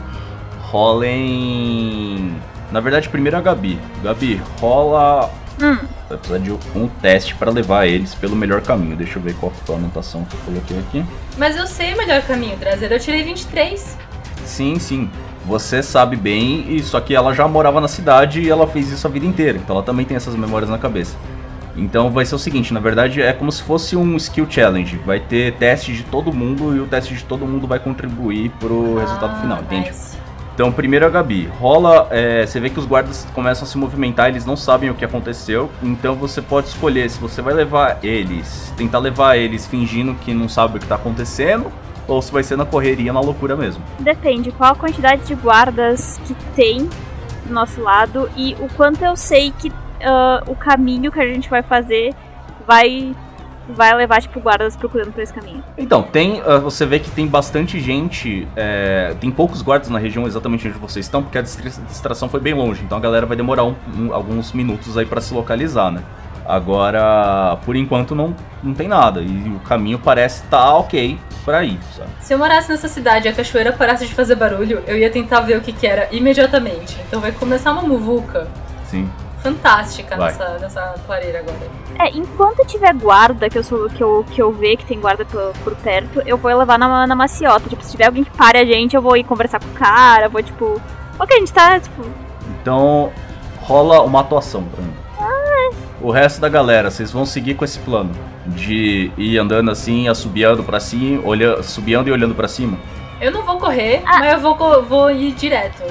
rolem... Na verdade, primeiro a Gabi. Gabi, rola... Hum. Vai precisar de um teste pra levar eles pelo melhor caminho. Deixa eu ver qual foi a anotação que eu coloquei aqui. Mas eu sei o melhor caminho, Drazer. Eu tirei 23. Sim, sim. Você sabe bem, e só que ela já morava na cidade e ela fez isso a vida inteira. Então ela também tem essas memórias na cabeça. Então vai ser o seguinte, na verdade é como se fosse um skill challenge. Vai ter teste de todo mundo e o teste de todo mundo vai contribuir pro resultado Ah, final, entende? nice. Então primeiro a Gabi, rola, é, você vê que os guardas começam a se movimentar, eles não sabem o que aconteceu, então você pode escolher se você vai levar eles, tentar levar eles fingindo que não sabe o que tá acontecendo, ou se vai ser na correria, na loucura mesmo. Depende qual a quantidade de guardas que tem do nosso lado e o quanto eu sei que ah, o caminho que a gente vai fazer vai vai levar tipo guardas procurando por esse caminho. Então, tem. ah, você vê que tem bastante gente. é, tem poucos guardas na região exatamente onde vocês estão, porque a distra- distração foi bem longe. Então a galera vai demorar um- um- alguns minutos aí pra se localizar, né? Agora, por enquanto não, não tem nada. E o caminho parece tá ok pra ir, sabe? Se eu morasse nessa cidade e a cachoeira parasse de fazer barulho, eu ia tentar ver o que, que era imediatamente. Então vai começar uma muvuca Sim. Fantástica Vai. nessa, nessa clareira agora. É, enquanto tiver guarda, que eu sou que eu, que eu ver que tem guarda por, por perto, eu vou levar na, na maciota. Tipo, se tiver alguém que pare a gente, eu vou ir conversar com o cara, vou tipo. Ok, a gente tá, tipo. Então, rola uma atuação pra mim. O resto da galera, vocês vão seguir com esse plano de ir andando assim, assobiando pra cima, olhando, subiando e olhando pra cima. Eu não vou correr, Ah. mas eu vou, vou ir direto.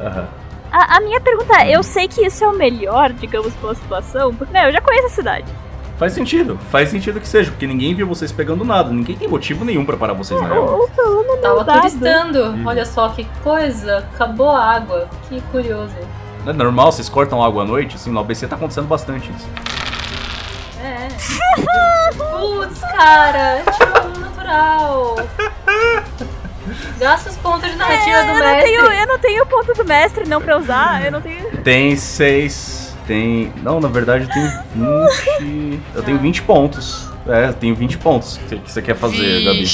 Aham. A, a minha pergunta é, eu sei que isso é o melhor, digamos, pela situação, porque, né, eu já conheço a cidade. Faz sentido, faz sentido que seja, porque ninguém viu vocês pegando nada, ninguém tem motivo nenhum pra parar vocês na real. Tava dá. turistando. Uhum. Olha só que coisa. Acabou a água. Que curioso. Não é normal, vocês cortam água à noite, assim, no ABC tá acontecendo bastante isso. É. Putz, cara. Tirou um natural. Gasta os pontos de narrativa É, do eu, não mestre. tenho, eu não tenho o ponto do mestre não pra usar, eu não tenho. Tem seis. Tem. Não, na verdade tem 20. Eu tenho 20 pontos. É, eu tenho 20 pontos que que você quer fazer, Gabi.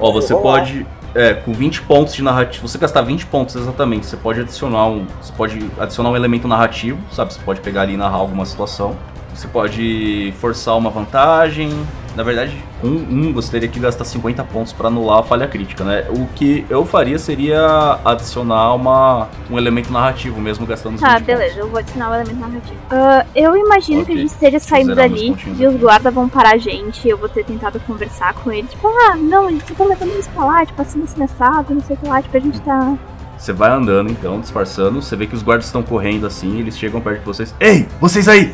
Ó, você pode. É, com 20 pontos de narrativa. Você gastar 20 pontos exatamente, você pode adicionar um. Você pode adicionar um elemento narrativo, sabe? Você pode pegar ali e narrar alguma situação. Você pode forçar uma vantagem. Na verdade, com um você teria que gastar 50 pontos pra anular a falha crítica, né? O que eu faria seria adicionar uma, um elemento narrativo, mesmo gastando os Tá, 20 beleza, eu vou adicionar o elemento narrativo. Ah, eu imagino que Ok. a gente esteja saindo dali e os guardas vão parar a gente. Eu vou ter tentado conversar com eles. Tipo, ah, não, a gente tá levando isso pra lá, tipo assim, assim, assado, não sei o que lá. Tipo, a gente tá. Você vai andando então, disfarçando. Você vê que os guardas estão correndo assim, eles chegam perto de vocês. Ei, vocês aí!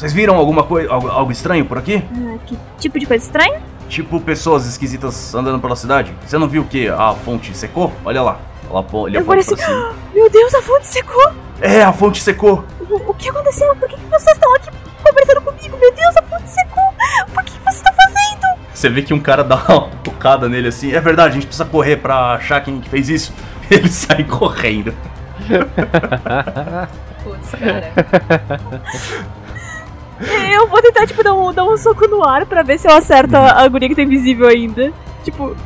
Vocês viram alguma coisa, algo, algo estranho por aqui? Ah, que tipo de coisa estranha? Tipo pessoas esquisitas andando pela cidade? Você não viu que a fonte secou? Olha lá. Ela, ele Eu pra cima. Meu Deus, a fonte secou! É, a fonte secou! O, o que aconteceu? Por que, que vocês estão aqui conversando comigo? Meu Deus, a fonte secou! Por que, que vocês estão fazendo? Você vê que um cara dá uma tocada nele assim. É verdade, a gente precisa correr pra achar quem que fez isso. Ele sai correndo. Putz, cara. Eu vou tentar, tipo, dar um, dar um soco no ar pra ver se eu acerto a, a guria que tá invisível ainda. Tipo,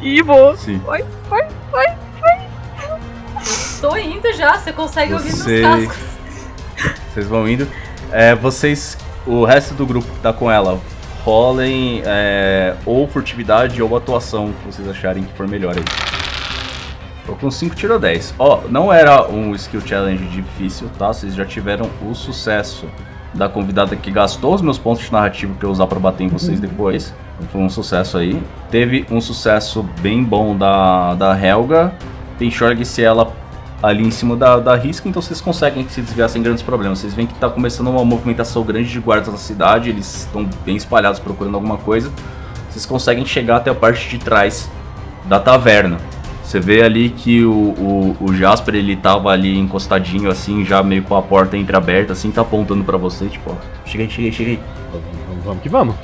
e vou. Sim. Vai, vai, vai. Tô indo já, você consegue ouvir Você- meus cascos. Vocês vão indo. É, vocês. O resto do grupo que tá com ela, rolem é, ou furtividade ou atuação, que vocês acharem que for melhor aí. Tô com 5 tirou 10. Ó, não era um skill challenge difícil, tá? Vocês já tiveram o sucesso da convidada que gastou os meus pontos de narrativo pra eu usar pra bater em vocês depois. Foi um sucesso aí. Teve um sucesso bem bom da, da Helga. Tem Shorg se ela ali em cima da, da risca, então vocês conseguem se desviar sem grandes problemas. Vocês veem que tá começando uma movimentação grande de guardas na cidade, eles estão bem espalhados procurando alguma coisa. Vocês conseguem chegar até a parte de trás da taverna. Você vê ali que o, o, o Jasper ele tava ali encostadinho assim, já meio com a porta entreaberta, assim, tá apontando pra você, tipo, ó, cheguei, cheguei, cheguei. Vamos, vamos, vamos que vamos.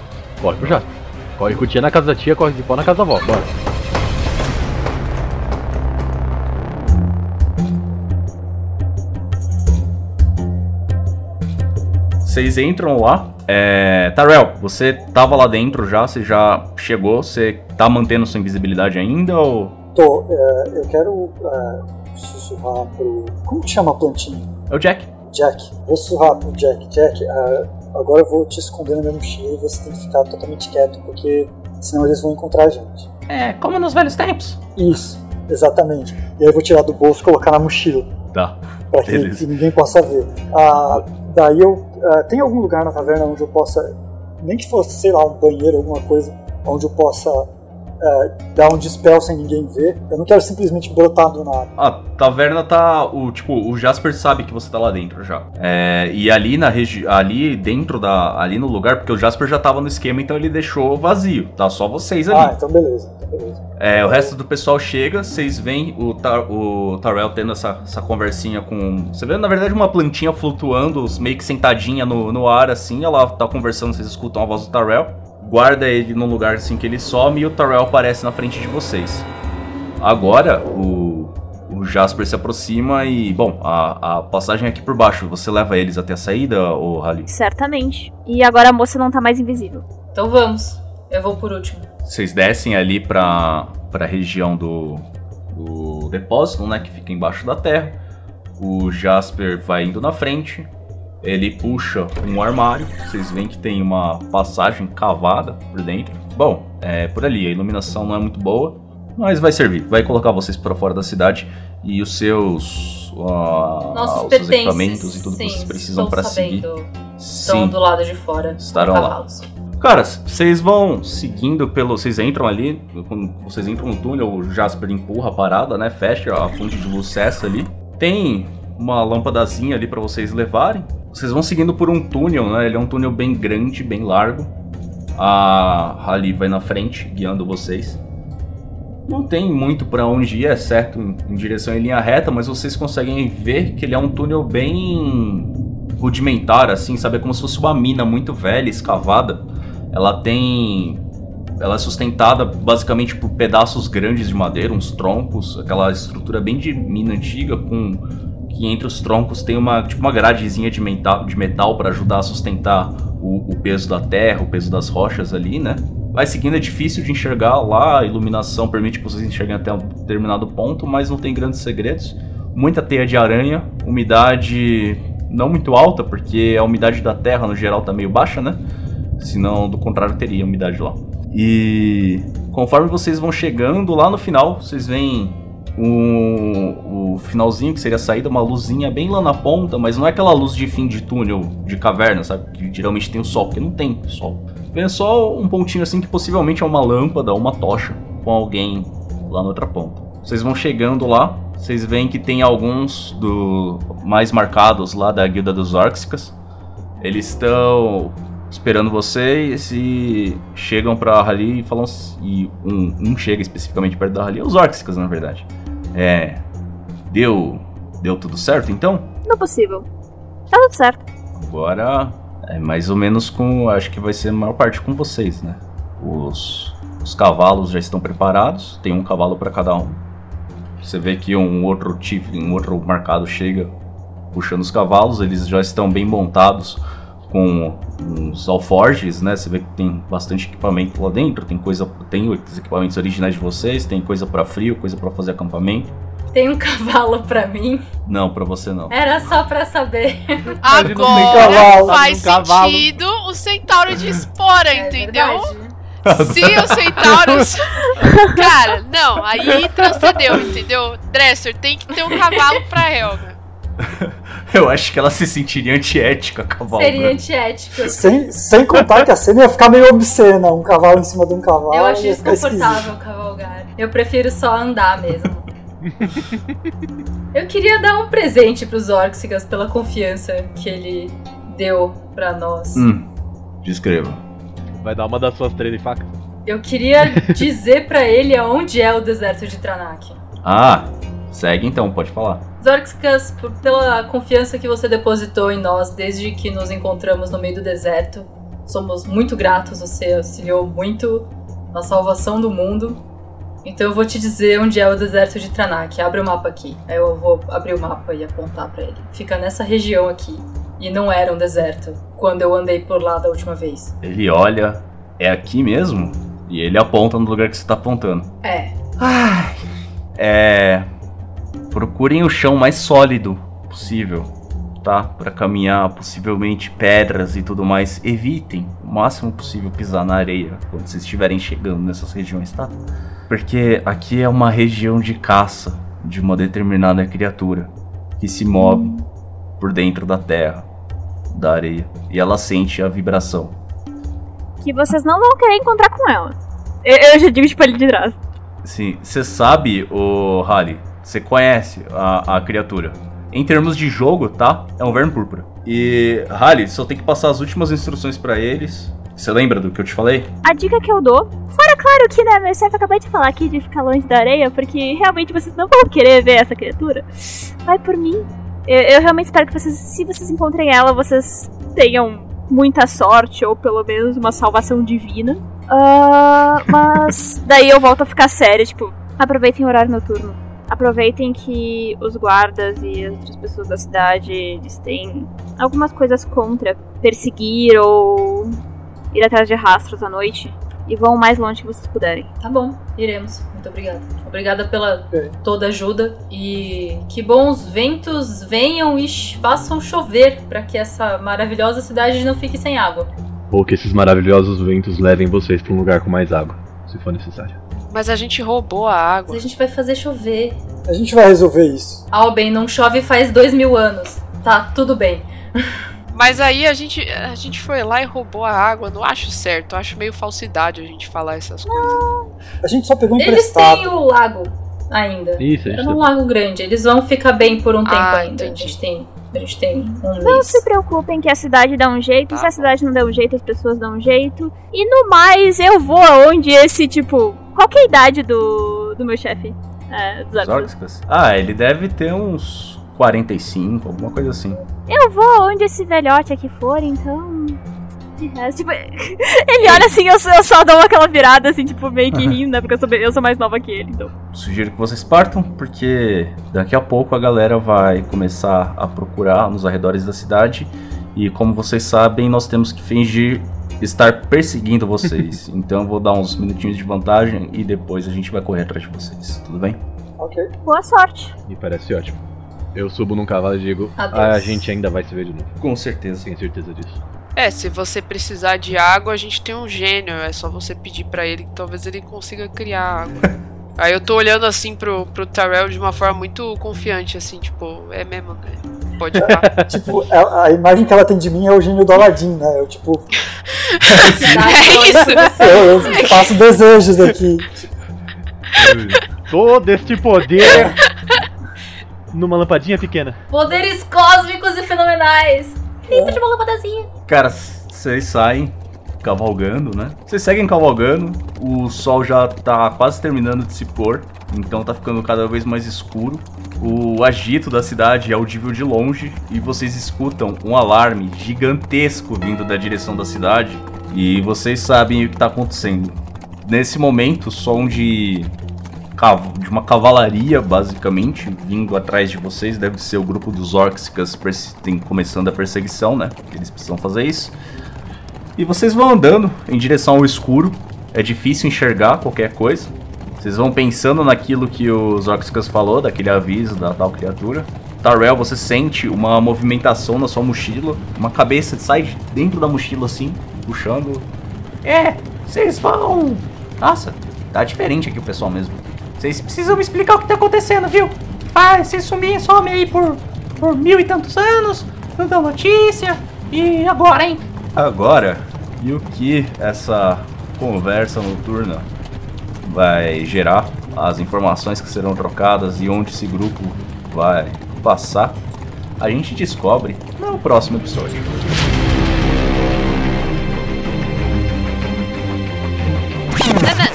Corre pro Jasper. Corre com tia na casa da tia, corre de pó na casa da avó. Bora. Vocês entram lá. É... Tarel, você tava lá dentro já, você já chegou, você tá mantendo sua invisibilidade ainda ou. Tô, é, eu quero é, sussurrar pro. Como que chama a plantinha? É o Jack. Jack. Vou sussurrar pro Jack. Jack, é, agora eu vou te esconder na minha mochila e você tem que ficar totalmente quieto, porque senão eles vão encontrar a gente. É, como nos velhos tempos. Isso, exatamente. E aí eu vou tirar do bolso e colocar na mochila, Tá. pra que, que ninguém possa ver. Ah, daí eu. tem algum lugar na taverna onde eu possa. Nem que fosse, sei lá, um banheiro, alguma coisa, onde eu possa é, dar um dispel sem ninguém ver. Eu não quero simplesmente brotar do nada. A taverna tá. O, tipo, o Jasper sabe que você tá lá dentro já. É, e ali na região. Ali dentro da. Ali no lugar, porque o Jasper já tava no esquema, então ele deixou vazio. Tá só vocês ali. Ah, então beleza. Então beleza. É, o resto do pessoal chega, vocês veem o, Tar o Tarell tendo essa, essa conversinha com. Você vê, na verdade, uma plantinha flutuando, meio que sentadinha no, no ar, assim. Ela tá conversando, vocês escutam a voz do Tarell guarda ele num lugar assim que ele some e o Tarell aparece na frente de vocês. Agora o, o Jasper se aproxima e, bom, a, a passagem é aqui por baixo. Você leva eles até a saída, ou Rally? Certamente. E agora a moça não tá mais invisível. Então vamos. Eu vou por último. Vocês descem ali pra, pra região do, do depósito, né? Que fica embaixo da terra. O Jasper vai indo na frente. Ele puxa um armário, vocês veem que tem uma passagem cavada por dentro. Bom, é por ali, a iluminação não é muito boa, mas vai servir. Vai colocar vocês para fora da cidade e os seus, uh, Nossos os seus equipamentos e tudo sim, que vocês precisam para seguir. Estão Sim, do lado de fora. Estarão lá. Caras, vocês vão seguindo pelo. Vocês entram ali, quando vocês entram no túnel, o Jasper empurra a parada, né? Fecha a fonte de luz cessa ali. Tem uma lâmpadazinha ali para vocês levarem. Vocês vão seguindo por um túnel, né? Ele é um túnel bem grande, bem largo. A Rally vai na frente, guiando vocês. Não tem muito para onde ir, é certo, em, direção em linha reta, mas vocês conseguem ver que ele é um túnel bem rudimentar, assim, sabe? É como se fosse uma mina muito velha, escavada. Ela tem. Ela é sustentada basicamente por pedaços grandes de madeira, uns troncos, aquela estrutura bem de mina antiga, com que entre os troncos tem uma tipo uma gradezinha de metal, de metal para ajudar a sustentar o, o peso da terra, o peso das rochas ali, né? Vai seguindo, é difícil de enxergar lá, a iluminação permite que vocês enxerguem até um determinado ponto, mas não tem grandes segredos. Muita teia de aranha, umidade não muito alta, porque a umidade da terra no geral tá meio baixa, né? Senão, do contrário, teria umidade lá. E conforme vocês vão chegando lá no final, vocês veem um, o finalzinho, que seria a saída, uma luzinha bem lá na ponta, mas não é aquela luz de fim de túnel, de caverna, sabe? Que geralmente tem o sol, porque não tem sol. Vem só um pontinho assim que possivelmente é uma lâmpada uma tocha com alguém lá na outra ponta. Vocês vão chegando lá, vocês veem que tem alguns do mais marcados lá da guilda dos Orcsicas. Eles estão esperando vocês e chegam pra Rally e falam. E um, um chega especificamente perto da Rally, os Orcsicas na verdade. É. Deu. Deu tudo certo então? Não é possível. Tá tudo certo. Agora é mais ou menos com. Acho que vai ser a maior parte com vocês, né? Os, os cavalos já estão preparados, tem um cavalo para cada um. Você vê que um outro tif- um outro marcado chega puxando os cavalos, eles já estão bem montados com uns alforjes, né? Você vê que tem bastante equipamento lá dentro, tem coisa, tem os equipamentos originais de vocês, tem coisa para frio, coisa para fazer acampamento. Tem um cavalo pra mim. Não, para você não. Era só pra saber. Agora cavalo, faz cavalo. sentido o centauro de espora, É entendeu? verdade. Se os centauros. Cara, não, aí transcendeu, entendeu? Dresser, tem que ter um cavalo pra Helga. Eu acho que ela se sentiria antiética, cavalo. Seria antiético. Sem, sem contar que a cena ia ficar meio obscena, um cavalo em cima de um cavalo. Eu acho desconfortável cavalgar. Eu prefiro só andar mesmo. Eu queria dar um presente pros Orxigas pela confiança que ele deu pra nós. Hum, descreva. Vai dar uma das suas três facas. Eu queria dizer pra ele aonde é o deserto de Tranak. Ah, segue então, pode falar. Por- pela confiança que você depositou em nós desde que nos encontramos no meio do deserto, somos muito gratos. Você auxiliou muito na salvação do mundo. Então eu vou te dizer onde é o deserto de Tranak. Abre o mapa aqui. Aí eu vou abrir o mapa e apontar pra ele. Fica nessa região aqui. E não era um deserto quando eu andei por lá da última vez. Ele olha, é aqui mesmo? E ele aponta no lugar que você tá apontando. É. É. Procurem o chão mais sólido possível, tá? Pra caminhar, possivelmente pedras e tudo mais. Evitem o máximo possível pisar na areia quando vocês estiverem chegando nessas regiões, tá? Porque aqui é uma região de caça de uma determinada criatura que se move por dentro da terra, da areia, e ela sente a vibração. Que vocês não vão querer encontrar com ela. Eu, eu já digo tipo ali de trás. Sim, você sabe, o Halley, você conhece a, a criatura. Em termos de jogo, tá? É um verme púrpura. E, Halley, só tem que passar as últimas instruções pra eles. Você lembra do que eu te falei? A dica que eu dou. Fora, claro que, né, meu chefe acabou de falar aqui de ficar longe da areia, porque realmente vocês não vão querer ver essa criatura. Vai por mim. Eu, eu realmente espero que vocês, se vocês encontrem ela, vocês tenham muita sorte, ou pelo menos uma salvação divina. Ah, mas daí eu volto a ficar séria, tipo, aproveitem o horário noturno. Aproveitem que os guardas e as outras pessoas da cidade eles têm algumas coisas contra perseguir ou ir atrás de rastros à noite. E vão o mais longe que vocês puderem. Tá bom, iremos. Muito obrigada. Obrigada pela Ok. toda ajuda e que bons ventos venham e façam chover para que essa maravilhosa cidade não fique sem água. Ou que esses maravilhosos ventos levem vocês pra um lugar com mais água, se for necessário. Mas a gente roubou a Mas água. a gente vai fazer chover. A gente vai resolver isso. Alben, não chove faz dois mil anos. Tá, tudo bem. Mas aí a gente, a gente foi lá e roubou a água. Não acho certo. Eu acho meio falsidade a gente falar essas coisas. A gente só pegou Eles emprestado. têm o lago ainda. Isso, a É um lago grande. Eles vão ficar bem por um tempo Ah, ainda. A entendi. gente tem, a gente tem um Não mês. se preocupem que a cidade dá um jeito. Tá se a cidade não der um jeito, as pessoas dão um jeito. E no mais, eu vou aonde esse, tipo. Qual que é a idade do, do meu chefe? É, dos Arcos. Zorxcas? Ah, ele deve ter uns 45, alguma coisa assim. Eu vou aonde esse velhote aqui for, então. De resto, tipo, ele olha assim, eu, só- eu só dou aquela virada, assim, tipo, meio que rindo, né? Porque eu sou, eu sou mais nova que ele, então. Sugiro que vocês partam, porque daqui a pouco a galera vai começar a procurar nos arredores da cidade. E como vocês sabem, nós temos que fingir estar perseguindo vocês. então eu vou dar uns minutinhos de vantagem e depois a gente vai correr atrás de vocês. Tudo bem? Ok. Boa sorte. Me parece ótimo. Eu subo num cavalo e digo, Adeus. "Ah, a gente ainda vai se ver de novo. Com certeza. Tenho certeza disso. É, se você precisar de água, a gente tem um gênio. É só você pedir pra ele que talvez ele consiga criar água. Aí eu tô olhando assim pro, pro Tarell de uma forma muito confiante, assim, tipo, é mesmo, né? Pode lá. Tipo, a, a imagem que ela tem de mim é o gênio do Aladdin, né? Eu, tipo, É isso! eu, eu faço desejos aqui. Todo este poder numa lampadinha pequena. Poderes cósmicos e fenomenais. Dentro de uma lâmpadazinha. Cara, vocês saem cavalgando, né? Vocês seguem cavalgando, o sol já tá quase terminando de se pôr, então tá ficando cada vez mais escuro. O agito da cidade é audível de longe e vocês escutam um alarme gigantesco vindo da direção da cidade e vocês sabem o que tá acontecendo. Nesse momento, som de de uma cavalaria, basicamente, vindo atrás de vocês. Deve ser o grupo dos orcs que tem começando a perseguição, né? Eles precisam fazer isso. E vocês vão andando em direção ao escuro. É difícil enxergar qualquer coisa. Vocês vão pensando naquilo que os Orcscas falou, daquele aviso da tal criatura. Tarrell, você sente uma movimentação na sua mochila. Uma cabeça sai de dentro da mochila assim, puxando. É, vocês vão. Nossa, tá diferente aqui o pessoal mesmo. Vocês precisam me explicar o que tá acontecendo, viu? Ah, esse sumir some aí por, por mil e tantos anos, não dão notícia. E agora, hein? Agora, e o que essa conversa noturna vai gerar? As informações que serão trocadas e onde esse grupo vai passar? A gente descobre no próximo episódio.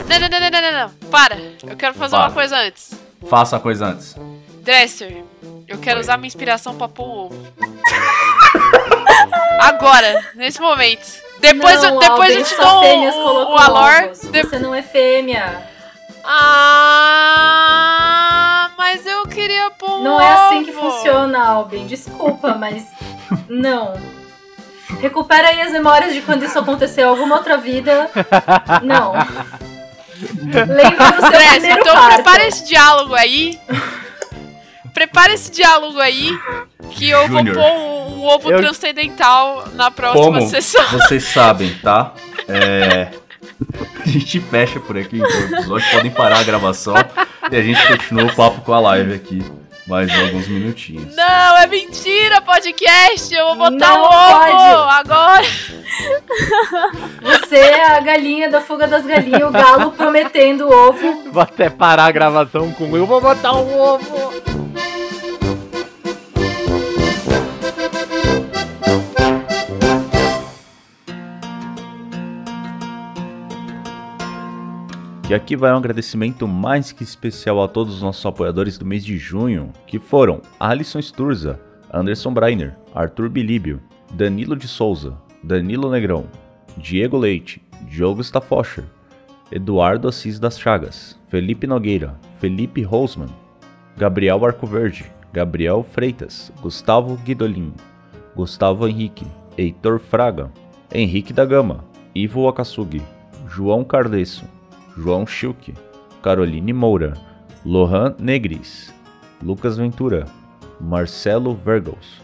Não, não, não, não, não, não, não. Para. Eu quero fazer Para. uma coisa antes. Faça a coisa antes. Dresser, eu quero Oi. usar minha inspiração pra pôr o ovo. Agora, nesse momento. Depois, não, eu, depois Alben, eu te dou o, o Alor. ovos. de- Você não é fêmea. Ah, mas eu queria pôr um Não é assim que funciona, Alben. Desculpa, mas não. Recupera aí as memórias de quando isso aconteceu em alguma outra vida. Não. Lembra do seu Dresser, primeiro então parto. prepara esse diálogo aí. Prepara esse diálogo aí. Que eu Júnior. vou pôr um, um ovo Eu- transcendental na próxima Como sessão. vocês sabem, tá? É... A gente fecha por aqui então o episódio. Podem parar a gravação e a gente continua o papo com a live aqui. Mais alguns minutinhos. Não, é mentira, podcast. Eu vou botar Não o ovo pode. agora. ser a galinha da fuga das galinhas, o galo prometendo ovo. Vou até parar a gravação com eu vou botar um ovo. E aqui vai um agradecimento mais que especial a todos os nossos apoiadores do mês de junho, que foram Alisson Sturza, Anderson Breiner, Arthur Bilíbio, Danilo de Souza, Danilo Negrão, Diego Leite, Diogo Staffoscher, Eduardo Assis das Chagas, Felipe Nogueira, Felipe Rosman, Gabriel Arcoverde, Gabriel Freitas, Gustavo Guidolin, Gustavo Henrique, Heitor Fraga, Henrique da Gama, Ivo Akasugi, João Cardeço, João Schilke, Caroline Moura, Lohan Negris, Lucas Ventura, Marcelo Vergos,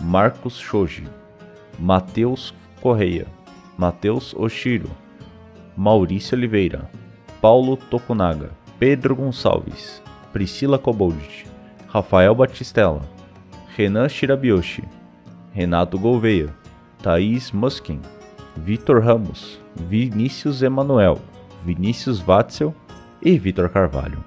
Marcos Shoji, Matheus Correia, Matheus Oshiro, Maurício Oliveira, Paulo Tokunaga, Pedro Gonçalves, Priscila Kobold, Rafael Batistella, Renan Shirabioshi, Renato Gouveia, Thaís Muskin, Vitor Ramos, Vinícius Emanuel, Vinícius Watzel e Vitor Carvalho.